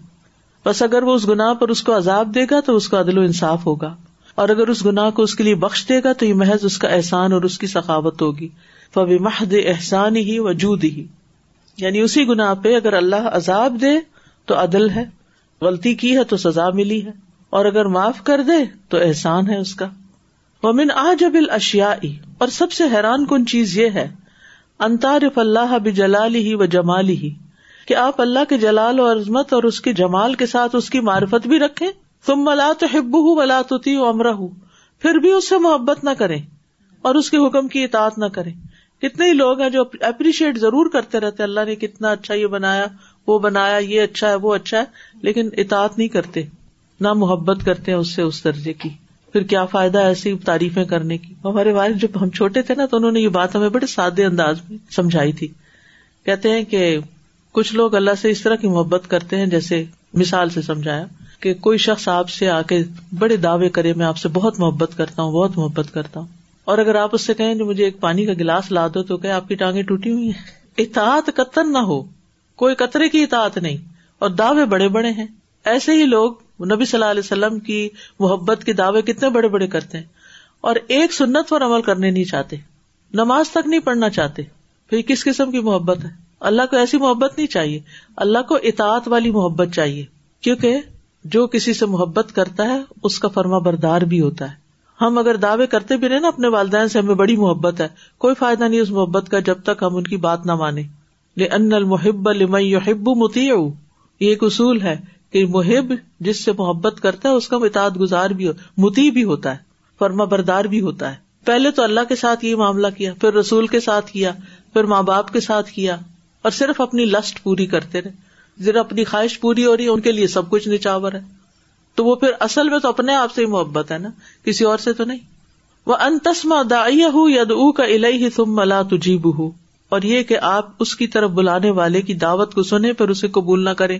بس اگر وہ اس گناہ پر اس کو عذاب دے گا تو اس کا عدل و انصاف ہوگا۔ اور اگر اس گناہ کو اس کے لیے بخش دے گا تو یہ محض اس کا احسان اور اس کی ثقافت ہوگی۔ فب محد احسان ہی وجود ہی یعنی اسی گناہ پہ اگر اللہ عذاب دے تو عدل ہے، غلطی کی ہے تو سزا ملی ہے، اور اگر معاف کر دے تو احسان ہے اس کا۔ ومن آجب الاشیاء، اور سب سے حیران کن چیز یہ ہے انتارف اللہ بجلالی ہی و جمالی ہی کہ آپ اللہ کے جلال و عظمت اور اس کے جمال کے ساتھ اس کی معرفت بھی رکھیں۔ تم ملا تو ہب ہوں ملا تو امرا ہوں پھر بھی اس سے محبت نہ کرے اور اس کے حکم کی اطاعت نہ کرے کتنے ہی لوگ ہیں جو اپریشیٹ ضرور کرتے رہتے اللہ نے کتنا اچھا یہ بنایا، وہ بنایا، یہ اچھا ہے، وہ اچھا ہے، لیکن اطاعت نہیں کرتے، نہ محبت کرتے ہیں اس سے، اس درجے کی۔ پھر کیا فائدہ ایسی تعریفیں کرنے کی؟ ہمارے والد جب ہم چھوٹے تھے نا، تو انہوں نے یہ بات ہمیں بڑے سادے انداز میں سمجھائی تھی۔ کہتے ہیں کہ کچھ لوگ اللہ سے اس طرح کی محبت کرتے ہیں، جیسے مثال سے سمجھایا، کہ کوئی شخص آپ سے آ کے بڑے دعوے کرے، میں آپ سے بہت محبت کرتا ہوں، بہت محبت کرتا ہوں۔ اور اگر آپ اس سے کہیں جو مجھے ایک پانی کا گلاس لا دو تو کہ آپ کی ٹانگیں ٹوٹی ہوئی ہیں۔ اطاعت قطن نہ ہو۔ کوئی قطرے کی اطاعت نہیں۔ اور دعوے بڑے بڑے ہیں۔ ایسے ہی لوگ نبی صلی اللہ علیہ وسلم کی محبت کے دعوے کتنے بڑے بڑے کرتے ہیں۔ اور ایک سنت پر عمل کرنے نہیں چاہتے۔ نماز تک نہیں پڑھنا چاہتے۔ پھر کس قسم کی محبت ہے؟ اللہ کو ایسی محبت نہیں چاہیے۔ اللہ کو اطاعت والی محبت چاہیے۔ کیونکہ جو کسی سے محبت کرتا ہے، اس کا فرما بردار بھی ہوتا ہے۔ ہم اگر دعوے کرتے بھی رہے نا اپنے والدین سے، ہمیں بڑی محبت ہے۔ کوئی فائدہ نہیں اس محبت کا جب تک ہم ان کی بات نہ مانے ان المحب المحب متی یہ ایک اصول ہے کہ محب جس سے محبت کرتا ہے، اس کا اطاعت گزار بھی متی بھی ہوتا ہے، فرما بردار بھی ہوتا ہے۔ پہلے تو اللہ کے ساتھ یہ معاملہ کیا، پھر رسول کے ساتھ کیا، پھر ماں باپ کے ساتھ کیا، اور صرف اپنی لسٹ پوری کرتے رہے۔ ذرا اپنی خواہش پوری ہو رہی ہے، ان کے لیے سب کچھ نچاور ہے۔ تو وہ پھر اصل میں تو اپنے آپ سے ہی محبت ہے نا؟ کسی اور سے تو نہیں۔ وہ انتسما دائیا ہوں ید او کا الہ تم ملا تجیب ہوں اور یہ کہ آپ اس کی طرف بلانے والے کی دعوت کو سنیں، پھر اسے قبول نہ کریں۔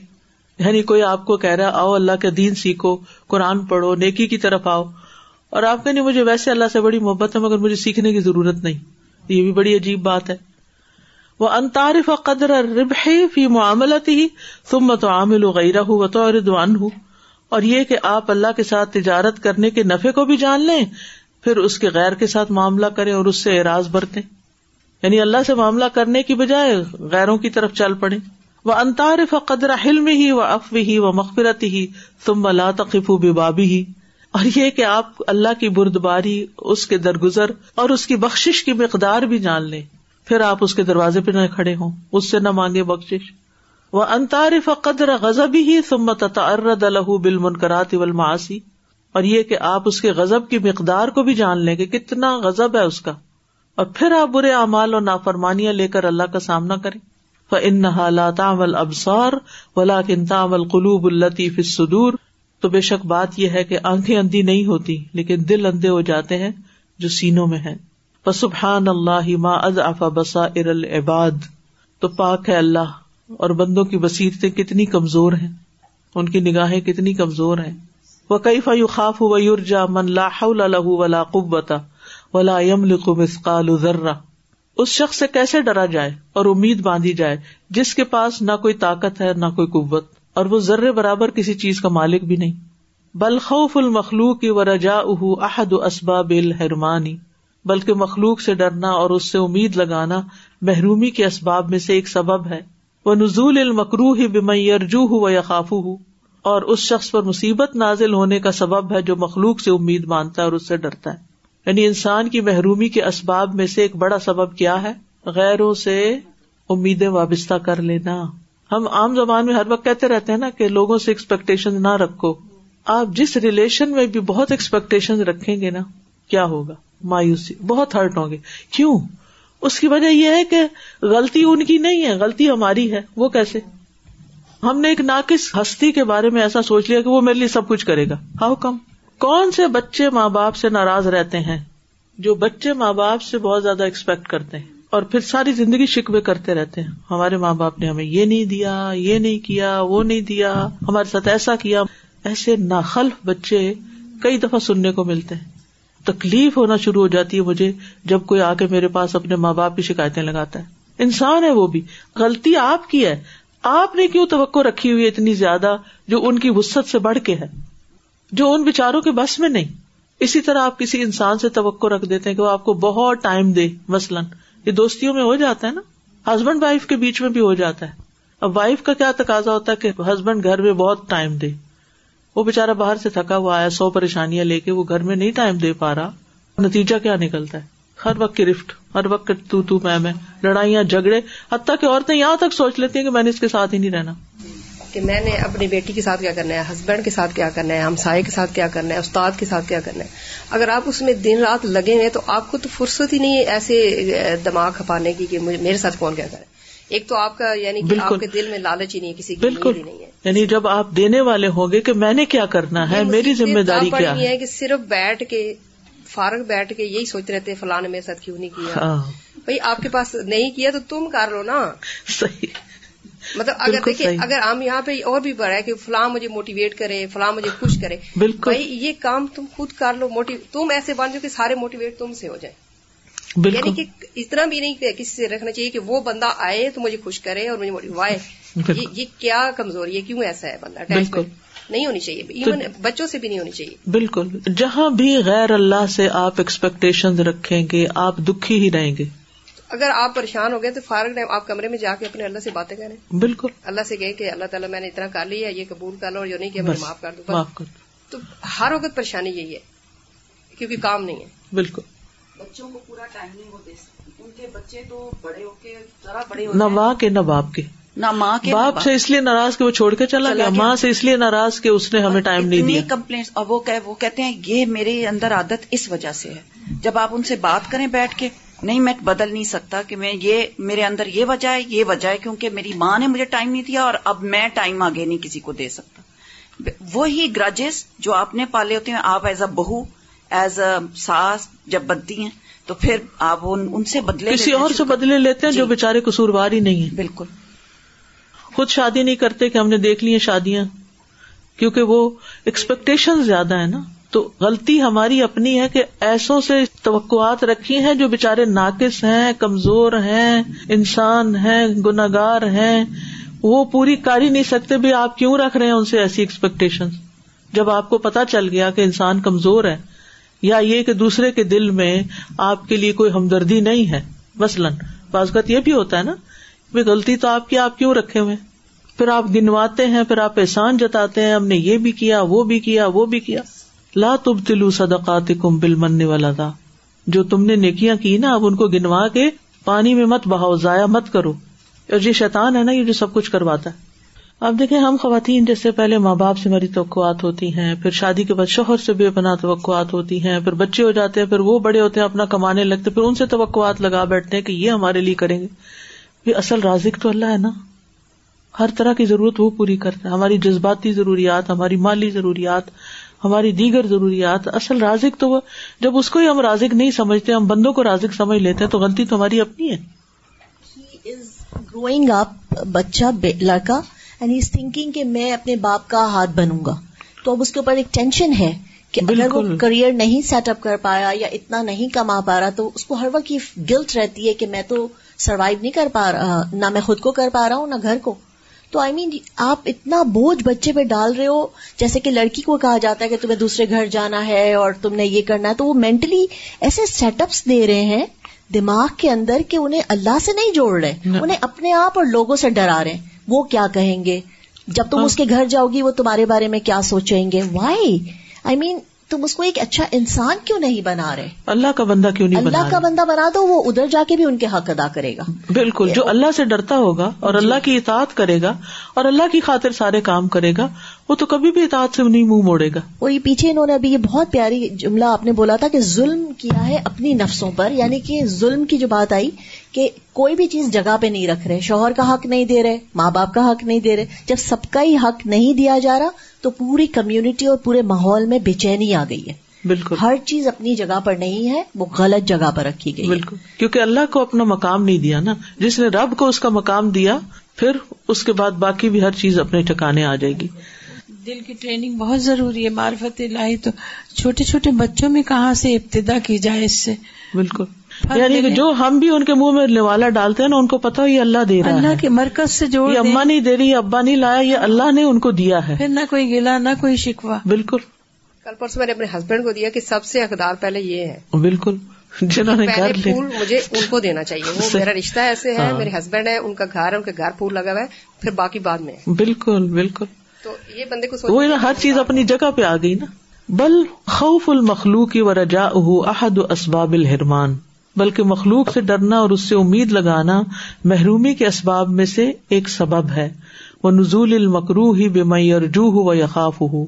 یعنی کوئی آپ کو کہہ رہا آؤ اللہ کے دین سیکھو، قرآن پڑھو، نیکی کی طرف آؤ۔ اور آپ کہ نہیں مجھے ویسے اللہ سے بڑی محبت ہے، مگر مجھے سیکھنے کی ضرورت نہیں۔ یہ بھی بڑی عجیب بات ہے۔ وہ انتارف قدر رب فی معاملت ہی تم تو عامل غیرہ ہوں و تو ہوں اور یہ کہ آپ اللہ کے ساتھ تجارت کرنے کے نفے کو بھی جان لیں، پھر اس کے غیر کے ساتھ معاملہ کریں اور اس سے اعراض برتیں۔ یعنی اللہ سے معاملہ کرنے کی بجائے غیروں کی طرف چل پڑے وہ انتارف قدر حلم ہی و افو ہی و مغفرت ہی تم اللہ تقف بابی ہی اور یہ کہ آپ اللہ کی بردباری، اس کے درگزر اور اس کی بخش کی مقدار بھی جان لیں۔ پھر آپ اس کے دروازے پہ نہ کھڑے ہوں، اس سے نہ مانگے بخش وہ انتارف قدر غزب ہی سمت ارد الح بل منکرات معاشی اور یہ کہ آپ اس کے غزب کی مقدار کو بھی جان لیں کہ کتنا غزب ہے اس کا۔ اور پھر آپ برے اعمال اور نافرمانیاں لے کر اللہ کا سامنا کریں۔ ان حالات ابسار ولا کن تامل قلوب الطیف الصدور۔ تو بے شک بات یہ ہے کہ آنکھیں اندھی نہیں ہوتی، لیکن دل اندھے ہو جاتے ہیں جو سینوں میں ہے سبحان اللہ ما از افا بسا ار العباد۔ تو پاک ہے اللہ۔ اور بندوں کی بصیرتیں کتنی کمزور ہیں، ان کی نگاہیں کتنی کمزور ہیں۔ وہ کئی فیو خاف و یورجا من لاہ ولا قبتا ولا یم مسقال ذرا اس شخص سے کیسے ڈرا جائے اور امید باندھی جائے جس کے پاس نہ کوئی طاقت ہے، نہ کوئی قوت، اور وہ ذرے برابر کسی چیز کا مالک بھی نہیں۔ بلخوف المخلوق کی ورجا احد اسباب الحرمانی بلکہ مخلوق سے ڈرنا اور اس سے امید لگانا محرومی کے اسباب میں سے ایک سبب ہے۔ وہ نزول المکرو ہی بمرجو ہو یا خافو ہو اور اس شخص پر مصیبت نازل ہونے کا سبب ہے جو مخلوق سے امید مانتا ہے اور اس سے ڈرتا ہے۔ یعنی انسان کی محرومی کے اسباب میں سے ایک بڑا سبب کیا ہے؟ غیروں سے امیدیں وابستہ کر لینا۔ ہم عام زبان میں ہر وقت کہتے رہتے ہیں نا کہ لوگوں سے ایکسپیکٹیشن نہ رکھو۔ آپ جس ریلیشن میں بھی بہت ایکسپیکٹیشن رکھیں گے نا، کیا ہوگا؟ مایوسی، بہت ہرٹ ہوں گے۔ کیوں؟ اس کی وجہ یہ ہے کہ غلطی ان کی نہیں ہے، غلطی ہماری ہے۔ وہ کیسے؟ ہم نے ایک ناقص ہستی کے بارے میں ایسا سوچ لیا کہ وہ میرے لیے سب کچھ کرے گا۔ How come? کون سے بچے ماں باپ سے ناراض رہتے ہیں جو بچے ماں باپ سے بہت زیادہ ایکسپیکٹ کرتے ہیں اور پھر ساری زندگی شکوے کرتے رہتے ہیں؟ ہمارے ماں باپ نے ہمیں یہ نہیں دیا، یہ نہیں کیا، وہ نہیں دیا، ہمارے ساتھ ایسا کیا۔ ایسے ناخلف بچے کئی دفعہ سننے کو ملتے ہیں۔ تکلیف ہونا شروع ہو جاتی ہے مجھے جب کوئی آ کے میرے پاس اپنے ماں باپ کی شکایتیں لگاتا ہے۔ انسان ہے وہ بھی۔ غلطی آپ کی ہے۔ آپ نے کیوں توقع رکھی ہوئی اتنی زیادہ جو ان کی وسط سے بڑھ کے ہے؟ جو ان بےچاروں کے بس میں نہیں۔ اسی طرح آپ کسی انسان سے توقع رکھ دیتے ہیں کہ وہ آپ کو بہت ٹائم دے، مثلاً۔ یہ دوستیوں میں ہو جاتا ہے نا۔ ہسبینڈ وائف کے بیچ میں بھی ہو جاتا ہے۔ اب وائف کا کیا تقاضا ہوتا ہے کہ ہسبینڈ گھر میں بہت ٹائم دے۔ وہ بےچارا باہر سے تھکا ہوا آیا، سو پریشانیاں لے کے وہ گھر میں نہیں ٹائم دے پا رہا۔ نتیجہ کیا نکلتا ہے؟ ہر وقت کی رفٹ، ہر وقت تو تو میں میں، لڑائیاں، جھگڑے۔ حتیٰ کہ عورتیں یہاں تک سوچ لیتی ہیں کہ میں نے اس کے ساتھ ہی نہیں رہنا۔ کہ میں نے اپنی بیٹی کے ساتھ کیا کرنا ہے، ہسبینڈ کے ساتھ کیا کرنا ہے ہمسائے کے ساتھ کیا کرنا ہے، استاد کے ساتھ کیا کرنا ہے۔ اگر آپ اس میں دن رات لگے ہوئے تو آپ کو تو فرصت ہی نہیں ہے ایسے دماغ کھپانے کی کہ میرے ساتھ کون کیا کرے۔ ایک تو آپ کا یعنی کہ آپ کے دل میں لالچ ہی نہیں ہے کسی کی بالکل. نہیں ہے۔ یعنی جب آپ دینے والے ہوں گے کہ میں نے کیا کرنا ہے میری ذمہ داری کیا ہے کہ صرف بیٹھ کے فارغ بیٹھ کے یہی سوچتے رہتے فلاں نے میرے ساتھ کیوں نہیں کیا؟ ہاں۔ بھائی آپ کے پاس نہیں کیا تو تم کر لو نا۔ صحیح۔ مطلب اگر دیکھیں اگر ہم یہاں پہ اور بھی بڑھا ہے کہ فلاں مجھے موٹیویٹ کرے فلاں مجھے خوش کرے۔ بالکل۔ یہ کام تم خود کر لو تم ایسے بن جاؤ کہ سارے موٹیویٹ تم سے ہو جائے یعنی کہ اتنا بھی نہیں کسی سے رکھنا چاہیے کہ وہ بندہ آئے تو مجھے خوش کرے اور مجھے موٹیوائے یہ کیا کمزوری ہے؟ کیوں ایسا ہے بندہ؟ نہیں ہونی چاہیے۔ ایون بچوں سے بھی نہیں ہونی چاہیے۔ بالکل۔ جہاں بھی غیر اللہ سے آپ ایکسپیکٹیشن رکھیں گے آپ دکھی ہی رہیں گے۔ اگر آپ پریشان ہو گئے تو فارغ ٹائم آپ کمرے میں جا کے اپنے اللہ سے باتیں کریں۔ بالکل۔ اللہ سے گئے کہ اللہ تعالیٰ میں نے اتنا کر لیا یہ قبول کر لو اور یہ نہیں کہ میں معاف کر دوں تو ہر وقت پریشانی یہی ہے کیونکہ کام نہیں ہے۔ بالکل۔ بچوں کو پورا ٹائم نہیں ہوتے ان کے بچے تو بڑے ہو کے ذرا بڑے نہ ماں کے نہ باپ کے۔ نہ ماں کے باپ سے اس لیے ناراض کہ وہ چھوڑ کے چلا گیا ماں سے اس لیے ناراض کہ اس نے ہمیں ٹائم نہیں دیا۔ کمپلینٹ اور وہ کہتے ہیں یہ میرے اندر عادت اس وجہ سے ہے۔ جب آپ ان سے بات کریں بیٹھ کے نہیں میں بدل نہیں سکتا کہ میں یہ میرے اندر یہ وجہ ہے یہ وجہ ہے کیونکہ میری ماں نے مجھے ٹائم نہیں دیا اور اب میں ٹائم آگے نہیں کسی کو دے سکتا۔ وہی گرجز جو آپ نے پالے ہوتے ہیں آپ ایز اے بہو ایز اے ساس جب بدتی ہیں تو پھر آپ ان سے بدلے کسی اور سے بدلے لیتے ہیں جو جی۔ بےچارے قصوروار ہی نہیں ہے بالکل۔ خود شادی نہیں کرتے کہ ہم نے دیکھ لی ہیں شادیاں کیونکہ وہ ایکسپیکٹیشن زیادہ ہے نا۔ تو غلطی ہماری اپنی ہے کہ ایسوں سے توقعات رکھی ہیں جو بےچارے ناقص ہیں کمزور ہیں انسان ہیں گناگار ہیں۔ وہ پوری کر ہی نہیں سکتے بھی آپ کیوں رکھ رہے ہیں ان سے ایسی ایکسپیکٹیشن جب آپ کو پتا چل گیا کہ انسان کمزور ہے یا یہ کہ دوسرے کے دل میں آپ کے لیے کوئی ہمدردی نہیں ہے، مثلاً بازگت یہ بھی ہوتا ہے نا غلطی تو آپ کی، آپ کیوں رکھے ہوئے؟ پھر آپ گنواتے ہیں، پھر آپ احسان جتاتے ہیں، ہم نے یہ بھی کیا، وہ بھی کیا، وہ بھی کیا۔ لا تب تلو صدقات کم بل من والا تھا جو تم نے نیکیاں کی نا، اب ان کو گنوا کے پانی میں مت بہاؤ، ضائع مت کرو۔ اور یہ شیطان ہے نا، یہ جو سب کچھ کرواتا ہے۔ اب دیکھیں، ہم خواتین جیسے پہلے ماں باپ سے ہماری توقعات ہوتی ہیں، پھر شادی کے بعد شوہر سے بے پناہ توقعات ہوتی ہیں، پھر بچے ہو جاتے ہیں، پھر وہ بڑے ہوتے ہیں، اپنا کمانے لگتے پھر ان سے توقعات لگا بیٹھتے ہیں کہ یہ ہمارے لیے کریں گے۔ یہ اصل رازق تو اللہ ہے نا؟ ہر طرح کی ضرورت وہ پوری کرتا ہے۔ ہماری جذباتی ضروریات، ہماری مالی ضروریات، ہماری دیگر ضروریات، اصل رازق تو وہ، جب اس کو ہی ہم رازق نہیں سمجھتے، ہم بندوں کو رازق سمجھ لیتے ہیں، تو غلطی تو ہماری اپنی ہے۔ گروئنگ اپ بچہ، لڑکا اینڈ از تھنکنگ کہ میں اپنے باپ کا ہاتھ بنوں گا۔ تو اب اس کے اوپر ایک ٹینشن ہے کہ اگر وہ کریئر نہیں سیٹ اپ کر پایا یا اتنا نہیں کما پا رہا تو اس کو ہر وقت یہ گلٹ رہتی ہے کہ میں تو سروائو نہیں کر پا رہا نہ میں خود کو کر پا رہا ہوں نہ گھر کو۔ تو آئی مین آپ اتنا بوجھ بچے پہ ڈال رہے ہو جیسے کہ لڑکی کو کہا جاتا ہے کہ تمہیں دوسرے گھر جانا ہے اور تم نے یہ کرنا ہے تو وہ مینٹلی ایسے سیٹ اپس دے رہے ہیں دماغ کے اندر کہ انہیں اللہ سے نہیں جوڑ رہے انہیں اپنے آپ اور لوگوں سے ڈرا رہے۔ ہیں وہ کیا کہیں گے؟ جب تم ہاں۔ اس کے گھر جاؤ گی وہ تمہارے بارے میں کیا سوچیں گے؟ وائی آئی مین تم اس کو ایک اچھا انسان کیوں نہیں بنا رہے؟ اللہ کا بندہ کیوں نہیں اللہ کا بندہ بنا دو وہ ادھر جا کے بھی ان کے حق ادا کرے گا۔ بالکل جو اللہ سے ڈرتا ہوگا اور جی۔ اللہ کی اطاعت کرے گا اور اللہ کی خاطر سارے کام کرے گا وہ تو کبھی بھی اطاعت سے نہیں منہ موڑے گا۔ وہ یہ پیچھے انہوں نے ابھی یہ بہت پیاری جملہ آپ نے بولا تھا کہ ظلم کیا ہے اپنی نفسوں پر یعنی کہ ظلم کی جو بات آئی کہ کوئی بھی چیز جگہ پہ نہیں رکھ رہے شوہر کا حق نہیں دے رہے ماں باپ کا حق نہیں دے رہے۔ جب سب کا ہی حق نہیں دیا جا رہا تو پوری کمیونٹی اور پورے ماحول میں بے چینی آ گئی ہے۔ بالکل۔ ہر چیز اپنی جگہ پر نہیں ہے وہ غلط جگہ پر رکھی گئی بالکل۔ کیونکہ اللہ کو اپنا مقام نہیں دیا نا۔ جس نے رب کو اس کا مقام دیا پھر اس کے بعد باقی بھی ہر چیز اپنے ٹھکانے آ جائے گی۔ دل کی ٹریننگ بہت ضروری ہے معرفت الہی تو چھوٹے چھوٹے بچوں میں کہاں سے ابتدا کی جائے اس سے؟ بالکل۔ یعنی کہ جو ہم بھی ان کے منہ میں نوالا ڈالتے ہیں نا ان کو پتا یہ اللہ دے رہا ہے۔ اللہ کے مرکز سے جو اما نہیں دے رہی ابا نہیں لایا یہ اللہ نے ان کو دیا ہے۔ پھر نہ کوئی گلا نہ کوئی شکوا بالکل۔ کل پرسوں میں نے اپنے ہسبینڈ کو دیا کہ سب سے حقدار پہلے یہ ہے۔ بالکل۔ جنہوں نے پھول مجھے ان کو دینا چاہیے۔ وہ میرا رشتہ ایسے ہے ہاں۔ میرے ہسبینڈ ہے ان کا گھر ہے ان کے گھر پھول لگا ہوا ہے پھر باقی بعد میں۔ بالکل بالکل۔ تو یہ بندے کو وہ ہر چیز اپنی جگہ پہ آ گئی نا۔ بل خوف المخلوق و رجا احد اسباب الحرمان۔ بلکہ مخلوق سے ڈرنا اور اس سے امید لگانا محرومی کے اسباب میں سے ایک سبب ہے۔ وہ نزول المکرو ہی بے مئی ارجو ہو یقاف ہو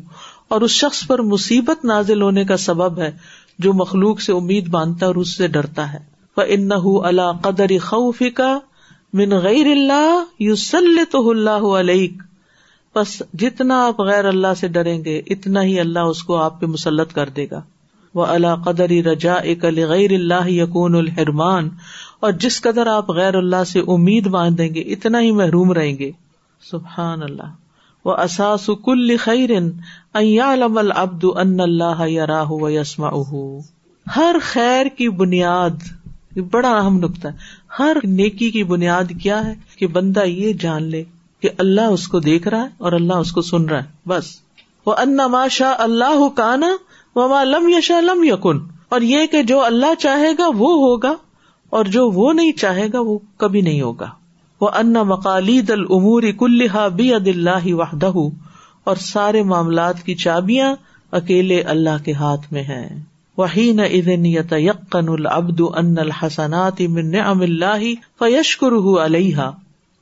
اور اس شخص پر مصیبت نازل ہونے کا سبب ہے جو مخلوق سے امید باندھتا اور اس سے ڈرتا ہے۔ وہ ان اللہ قدر خوف کا من غیر اللہ یو تو اللہ علیہ بس جتنا آپ غیر اللہ سے ڈریں گے، اتنا ہی اللہ اس کو آپ پہ مسلط کر دے گا۔ وہ اللہ قدر رجا ایک غیر اللہ یقون الحرمان اور جس قدر آپ غیر اللہ سے امید باندھیں گے، اتنا ہی محروم رہیں گے۔ سبحان اللہ۔ وہ اساس کل خیرن العبد ان اللہ راہ و یسما ہر خیر کی بنیاد بڑا اہم نقطہ ہے۔ ہر نیکی کی بنیاد کیا ہے؟ کہ بندہ یہ جان لے کہ اللہ اس کو دیکھ رہا ہے اور اللہ اس کو سن رہا ہے۔ بس۔ وہ ان ماشا اللہ کانا وہ لم یشا لم یقن اور یہ کہ جو اللہ چاہے گا وہ ہوگا اور جو وہ نہیں چاہے گا وہ کبھی نہیں ہوگا۔ وہ ان مقالید العمور کلحا بی عد اللہ وحدہ اور سارے معاملات کی چابیاں اکیلے اللہ کے ہاتھ میں ہے وہی نہ ادن یت یقن العبد ان الحسنات من نعم اللہ فیشکر علیہ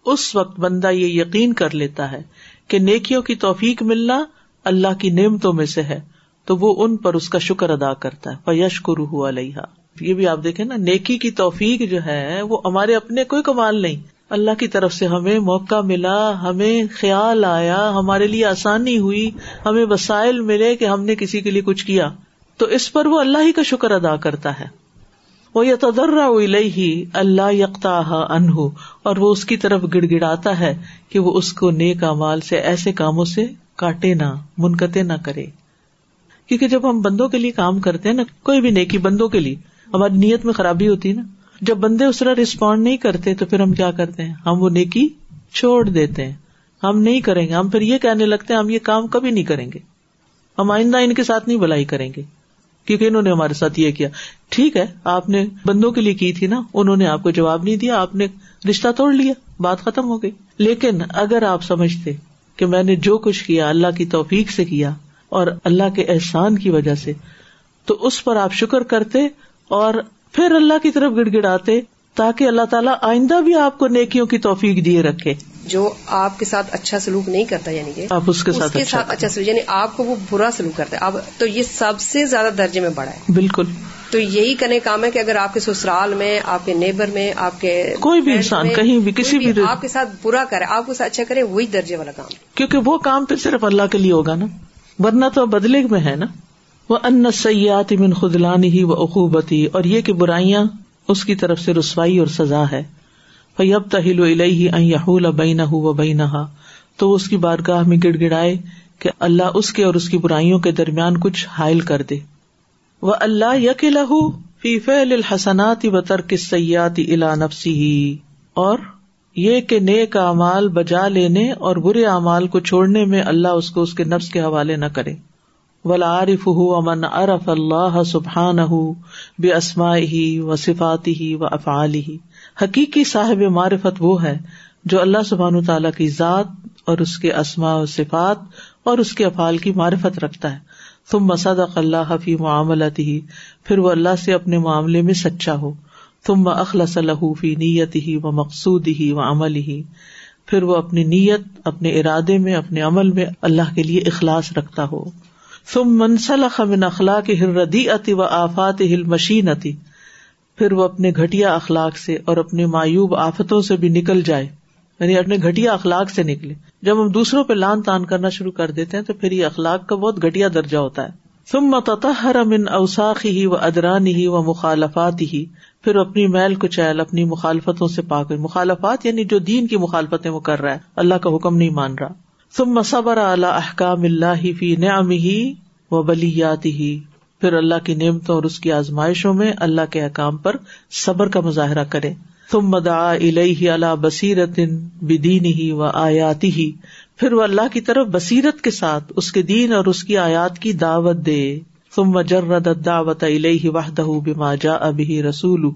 اس وقت بندہ یہ یقین کر لیتا ہے کہ نیکیوں کی توفیق ملنا اللہ کی نعمتوں میں سے ہے۔ تو وہ ان پر اس کا شکر ادا کرتا ہے۔ فیش کو روح علیہ یہ بھی آپ دیکھیں نا، نیکی کی توفیق جو ہے، وہ ہمارے اپنے کوئی کمال نہیں۔ اللہ کی طرف سے ہمیں موقع ملا، ہمیں خیال آیا، ہمارے لیے آسانی ہوئی، ہمیں وسائل ملے کہ ہم نے کسی کے لیے کچھ کیا۔ تو اس پر وہ اللہ ہی کا شکر ادا کرتا ہے۔ وہ یہ تدرا ہی اللہ یکتا انہ اور وہ اس کی طرف گڑ گڑاتا ہے کہ وہ اس کو نیک مال سے، ایسے کاموں سے کاٹے نہ منقطع نہ کرے۔ کیونکہ جب ہم بندوں کے لیے کام کرتے ہیں نا، کوئی بھی نیکی بندوں کے لیے، ہماری نیت میں خرابی ہوتی ہے نا۔ جب بندے اس طرح ریسپونڈ نہیں کرتے تو پھر ہم کیا کرتے ہیں؟ ہم وہ نیکی چھوڑ دیتے ہیں۔ ہم نہیں کریں گے۔ ہم پھر یہ کہنے لگتے ہیں، ہم یہ کام کبھی نہیں کریں گے۔ ہم آئندہ ان کے ساتھ نہیں بلائی کریں گے۔ کیونکہ انہوں نے ہمارے ساتھ یہ کیا۔ ٹھیک ہے، آپ نے بندوں کے لیے کی تھی نا، انہوں نے آپ کو جواب نہیں دیا، آپ نے رشتہ توڑ لیا، بات ختم ہو گئی۔ لیکن اگر آپ سمجھتے کہ میں نے جو کچھ کیا، اللہ کی توفیق سے کیا اور اللہ کے احسان کی وجہ سے۔ تو اس پر آپ شکر کرتے اور پھر اللہ کی طرف گڑ گڑاتے تاکہ اللہ تعالیٰ آئندہ بھی آپ کو نیکیوں کی توفیق دیے رکھے۔ جو آپ کے ساتھ اچھا سلوک نہیں کرتا یعنی کہ آپ اس کے ساتھ اچھا, اچھا سلوک یعنی آپ کو وہ برا سلوک کرتا ہے۔ اب تو یہ سب سے زیادہ درجے میں بڑا ہے۔ بالکل۔ تو یہی کرنے کام ہے کہ اگر آپ کے سسرال میں آپ کے نیبر میں آپ کے کوئی بھی انسان کہیں بھی کسی بھی آپ کے ساتھ برا کرے آپ کو اچھا کرے وہی درجے والا کام کیونکہ وہ کام پھر صرف اللہ کے لیے ہوگا نا۔ ورنہ تو بدلے میں ہے نا۔ وہ ان سیات من خدلانی ہی و اخوبتی اور یہ کہ برائیاں اس کی طرف سے رسوائی اور سزا ہے۔ فیب تہل یحول بین و بین تو اس کی بارگاہ میں گڑ گڑائے کہ اللہ اس کے اور اس کی برائیوں کے درمیان کچھ حائل کر دے۔ وہ اللہ یک لہو فی فعل الحسنات و ترک سیاتی الا نفسی ہی اور یہ کہ نیک اعمال بجا لینے اور برے اعمال کو چھوڑنے میں اللہ اس کو اس کے نفس کے حوالے نہ کرے۔ ولا عارف ہُو امن ارف اللہ سبحان ہُ بے اسما ہی و صفاتی ہی و افعال ہی حقیقی صاحب معرفت وہ ہے جو اللہ سبحان تعالیٰ کی ذات اور اس کے اسماء و صفات اور اس کے افعال کی معرفت رکھتا ہے۔ تم مسد اللہ فی معاملت ہی پھر وہ اللہ سے اپنے معاملے میں سچا ہو۔ تم اخلص اللہ فی نیت ہی و مقصود ہی و عمل ہی پھر وہ اپنی نیت، اپنے ارادے میں، اپنے عمل میں اللہ کے لیے اخلاص رکھتا ہو۔ تم منسلخ من اخلاق ہردی اتی و آفات ہل مشین اتی پھر وہ اپنے گٹیا اخلاق سے اور اپنے معیوب آفتوں سے بھی نکل جائے۔ یعنی اپنے گٹیا اخلاق سے نکلے۔ جب ہم دوسروں پہ لان تان کرنا شروع کر دیتے ہیں تو پھر یہ اخلاق کا بہت گٹیا درجہ ہوتا ہے۔ تم متحر من اوساخ ہی و ادرانی ہی و مخالفات ہی پھر اپنی میل کچیل اپنی مخالفتوں سے پاک مخالفات یعنی جو دین کی مخالفتیں وہ کر رہا ہے۔ اللہ کا حکم نہیں مان رہا۔ تم صبر اعلی احکام اللہ فی نعم ہی و بلیات ہی پھر اللہ کی نعمتوں اور اس کی آزمائشوں میں اللہ کے احکام پر صبر کا مظاہرہ کرے تم مدا الہ اللہ بصیرت بدین ہی و آیاتی ہی پھر وہ اللہ کی طرف بصیرت کے ساتھ اس کے دین اور اس کی آیات کی دعوت دے۔ تم مجرد دعوت الہ وحدہ بما جا ابھی رسول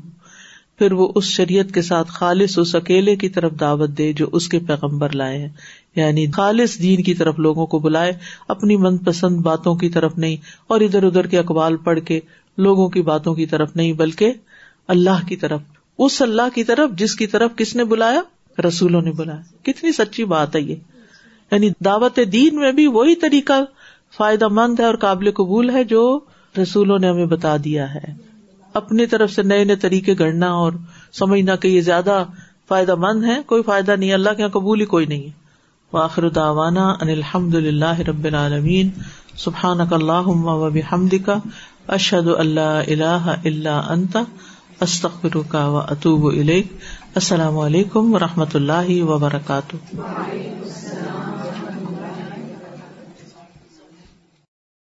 پھر وہ اس شریعت کے ساتھ خالص اس اکیلے کی طرف دعوت دے جو اس کے پیغمبر لائے ہیں۔ یعنی خالص دین کی طرف لوگوں کو بلائے، اپنی من پسند باتوں کی طرف نہیں، اور ادھر ادھر کے اقبال پڑھ کے لوگوں کی باتوں کی طرف نہیں، بلکہ اللہ کی طرف۔ اس اللہ کی طرف جس کی طرف کس نے بلایا؟ رسولوں نے بلایا۔ کتنی سچی بات ہے یہ۔ یعنی دعوت دین میں بھی وہی طریقہ فائدہ مند ہے اور قابل قبول ہے جو رسولوں نے ہمیں بتا دیا ہے۔ اپنی طرف سے نئے نئے طریقے گڑنا اور سمجھنا کہ یہ زیادہ فائدہ مند ہے، کوئی فائدہ نہیں، اللہ کے یہاں قبول ہی کوئی نہیں ہے۔ واخر داوانا ان الحمد للہ رب العالمین۔ سبحان اللہ و بحمد کا اشد اللہ اللہ اللہ انتا استخر کا و اطوب السلام علیکم و رحمۃ اللہ وبرکاتہ۔